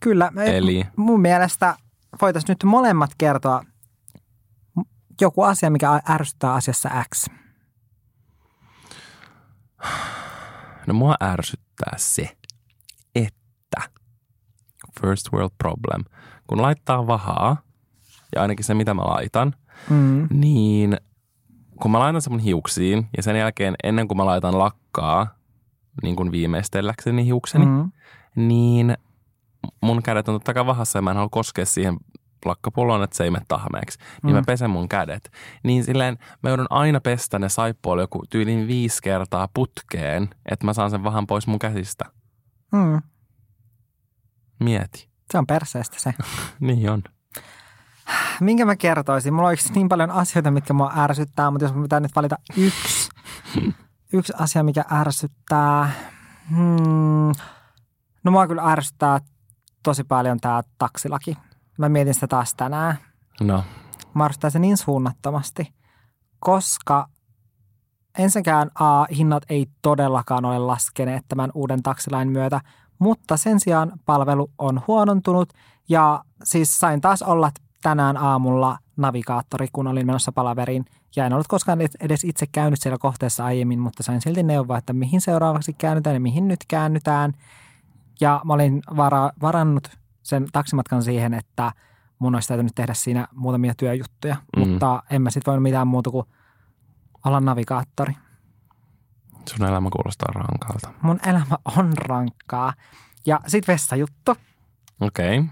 Kyllä. Eli... Mun mielestä voitaisiin nyt molemmat kertoa joku asia, mikä ärsyttää asiassa X. No mua ärsyttää se, että first world problem, kun laittaa vahaa, ja ainakin se mitä mä laitan, mm. niin kun mä laitan sen mun hiuksiin ja sen jälkeen ennen kuin mä laitan lakkaa niin kuin viimeistelläkseni hiukseni, mm. niin mun kädet on totta kai vahassa ja mä en halua koskea siihen lakkapulloon, että se ei mene tahmeeksi, niin mm. mä pesen mun kädet. Niin silleen mä joudun aina pestä ne saippuoli joku tyylin viisi kertaa putkeen, että mä saan sen vähän pois mun käsistä. Mm. Mieti. Se on perseestä se. niin on. Minkä mä kertoisin? Mulla on niin paljon asioita, mitkä mua ärsyttää, mutta jos mä pitää nyt valita yksi, yksi asia, mikä ärsyttää. Hmm. No mua kyllä ärsyttää tosi paljon tämä taksilaki. Mä mietin sitä taas tänään. No. Mä arvostan sen niin suunnattomasti, koska ensinnäkään A, hinnat ei todellakaan ole laskeneet tämän uuden taksilain myötä, mutta sen sijaan palvelu on huonontunut ja siis sain taas olla tänään aamulla navigaattori, kun olin menossa palaveriin. Ja en ollut koskaan edes itse käynyt siellä kohteessa aiemmin, mutta sain silti neuvoa, että mihin seuraavaksi käännytään ja mihin nyt käännytään. Ja mä olin vara, varannut sen taksimatkan siihen, että mun olisi täytynyt tehdä siinä muutamia työjuttuja, mm. mutta en mä sitten voinut mitään muuta kuin olla navigaattori. Sun elämä kuulostaa rankalta. Mun elämä on rankkaa. Ja sitten vessajuttu. Okei. Okay.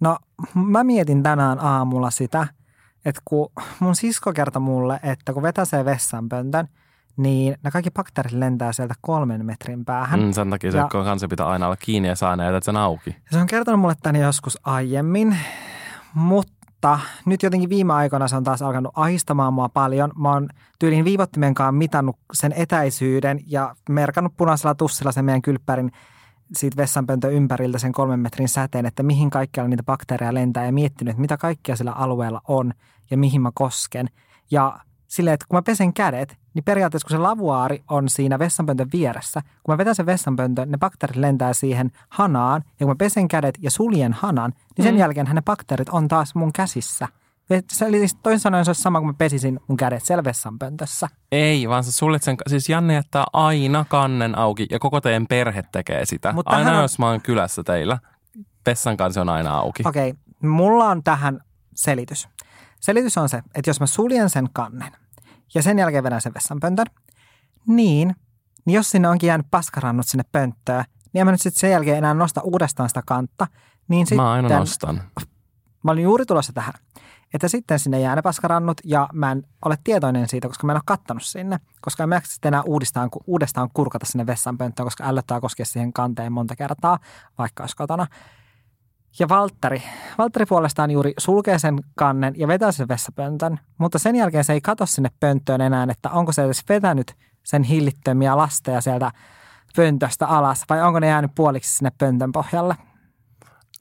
No mä mietin tänään aamulla sitä, että kun mun sisko kertoi mulle, että kun vetäsee vessanpöntön – niin ne kaikki bakteerit lentää sieltä kolmen metrin päähän. Mm, sen takia se kanssa pitää aina olla kiinni ja saa ne sen auki. Ja se on kertonut mulle tänne joskus aiemmin, Mutta nyt jotenkin viime aikoina se on taas alkanut ahistamaan mua paljon. Mä oon tyyliin viivottimenkaan mitannut sen etäisyyden ja merkannut punaisella tussilla sen meidän kylppärin siitä vessanpöntön ympäriltä sen kolmen metrin säteen, että mihin kaikkialla niitä bakteereja lentää ja miettinyt, että mitä kaikkia sillä alueella on ja mihin mä kosken. Ja silleen, että kun mä pesen kädet, niin periaatteessa kun se lavuaari on siinä vessanpöntön vieressä, kun mä vetän sen vessanpöntön, ne bakteerit lentää siihen hanaan ja kun mä pesen kädet ja suljen hanan, niin sen mm. jälkeen ne bakteerit on taas mun käsissä. Eli siis toisin sanoen se olisi sama kuin mä pesisin mun kädet siellä vessanpöntössä. Ei, vaan sä suljet sen, siis Janne jättää aina kannen auki ja koko teidän perhe tekee sitä. Mutta aina on- jos mä oon kylässä teillä, vessan kansi on aina auki. Okei, mulla on tähän selitys. Selitys on se, että jos mä suljen sen kannen ja sen jälkeen vedän sen vessanpöntön, niin, niin jos sinne onkin jäänyt paskarannut sinne pönttöön, niin en mä nyt sitten sen jälkeen enää nosta uudestaan sitä kantta. Niin sitten, Mä aina nostan. mä olin juuri tulossa tähän, että sitten sinne jää ne paskarannut ja mä en ole tietoinen siitä, koska mä en ole kattanut sinne, koska en mä sitten enää uudestaan, uudestaan kurkata sinne vessanpönttöön, koska ällöttää koskea siihen kanteen monta kertaa, vaikka olisi kotona. Ja Valtteri, Valtteri puolestaan juuri sulkee sen kannen ja vetää sen vessapöntön, mutta sen jälkeen se ei katso sinne pönttöön enää, että onko se edes vetänyt sen hillittömiä lasteja sieltä pöntöstä alas vai onko ne jäänyt puoliksi sinne pöntön pohjalle.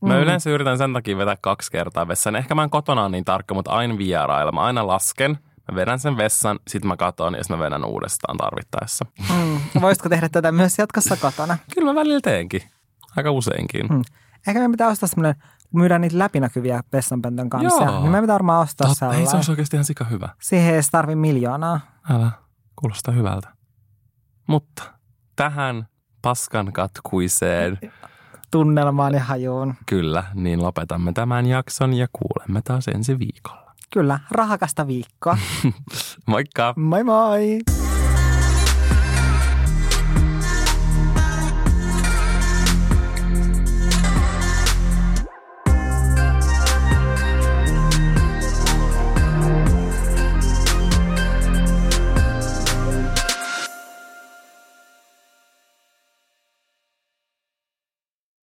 Mä Mm. yleensä yritän sen takia vetää kaksi kertaa vessan. Ehkä mä en kotona ole niin tarkka, mutta aina vierailla. Mä aina lasken, mä vedän sen vessan, sit mä katon ja sitten mä vedän uudestaan tarvittaessa. Mm. Voisitko tehdä tätä myös jatkossa kotona? Kyllä mä välillä teenkin. Aika useinkin. Mm. Ehkä meidän pitää ostaa semmoinen, kun myydään niitä läpinäkyviä vessanpöntön kanssa, Joo. niin meidän pitää varmaan ostaa Totta, ei se sellainen. olisi oikeasti ihan sika hyvä. Siihen ei tarvi miljoonaa. Älä, kuulostaa hyvältä. Mutta tähän paskan katkuiseen, Tunnelmaan ja hajuun. kyllä, niin lopetamme tämän jakson ja kuulemme taas ensi viikolla. Kyllä, rahakasta viikkoa. Moikka! moi moi!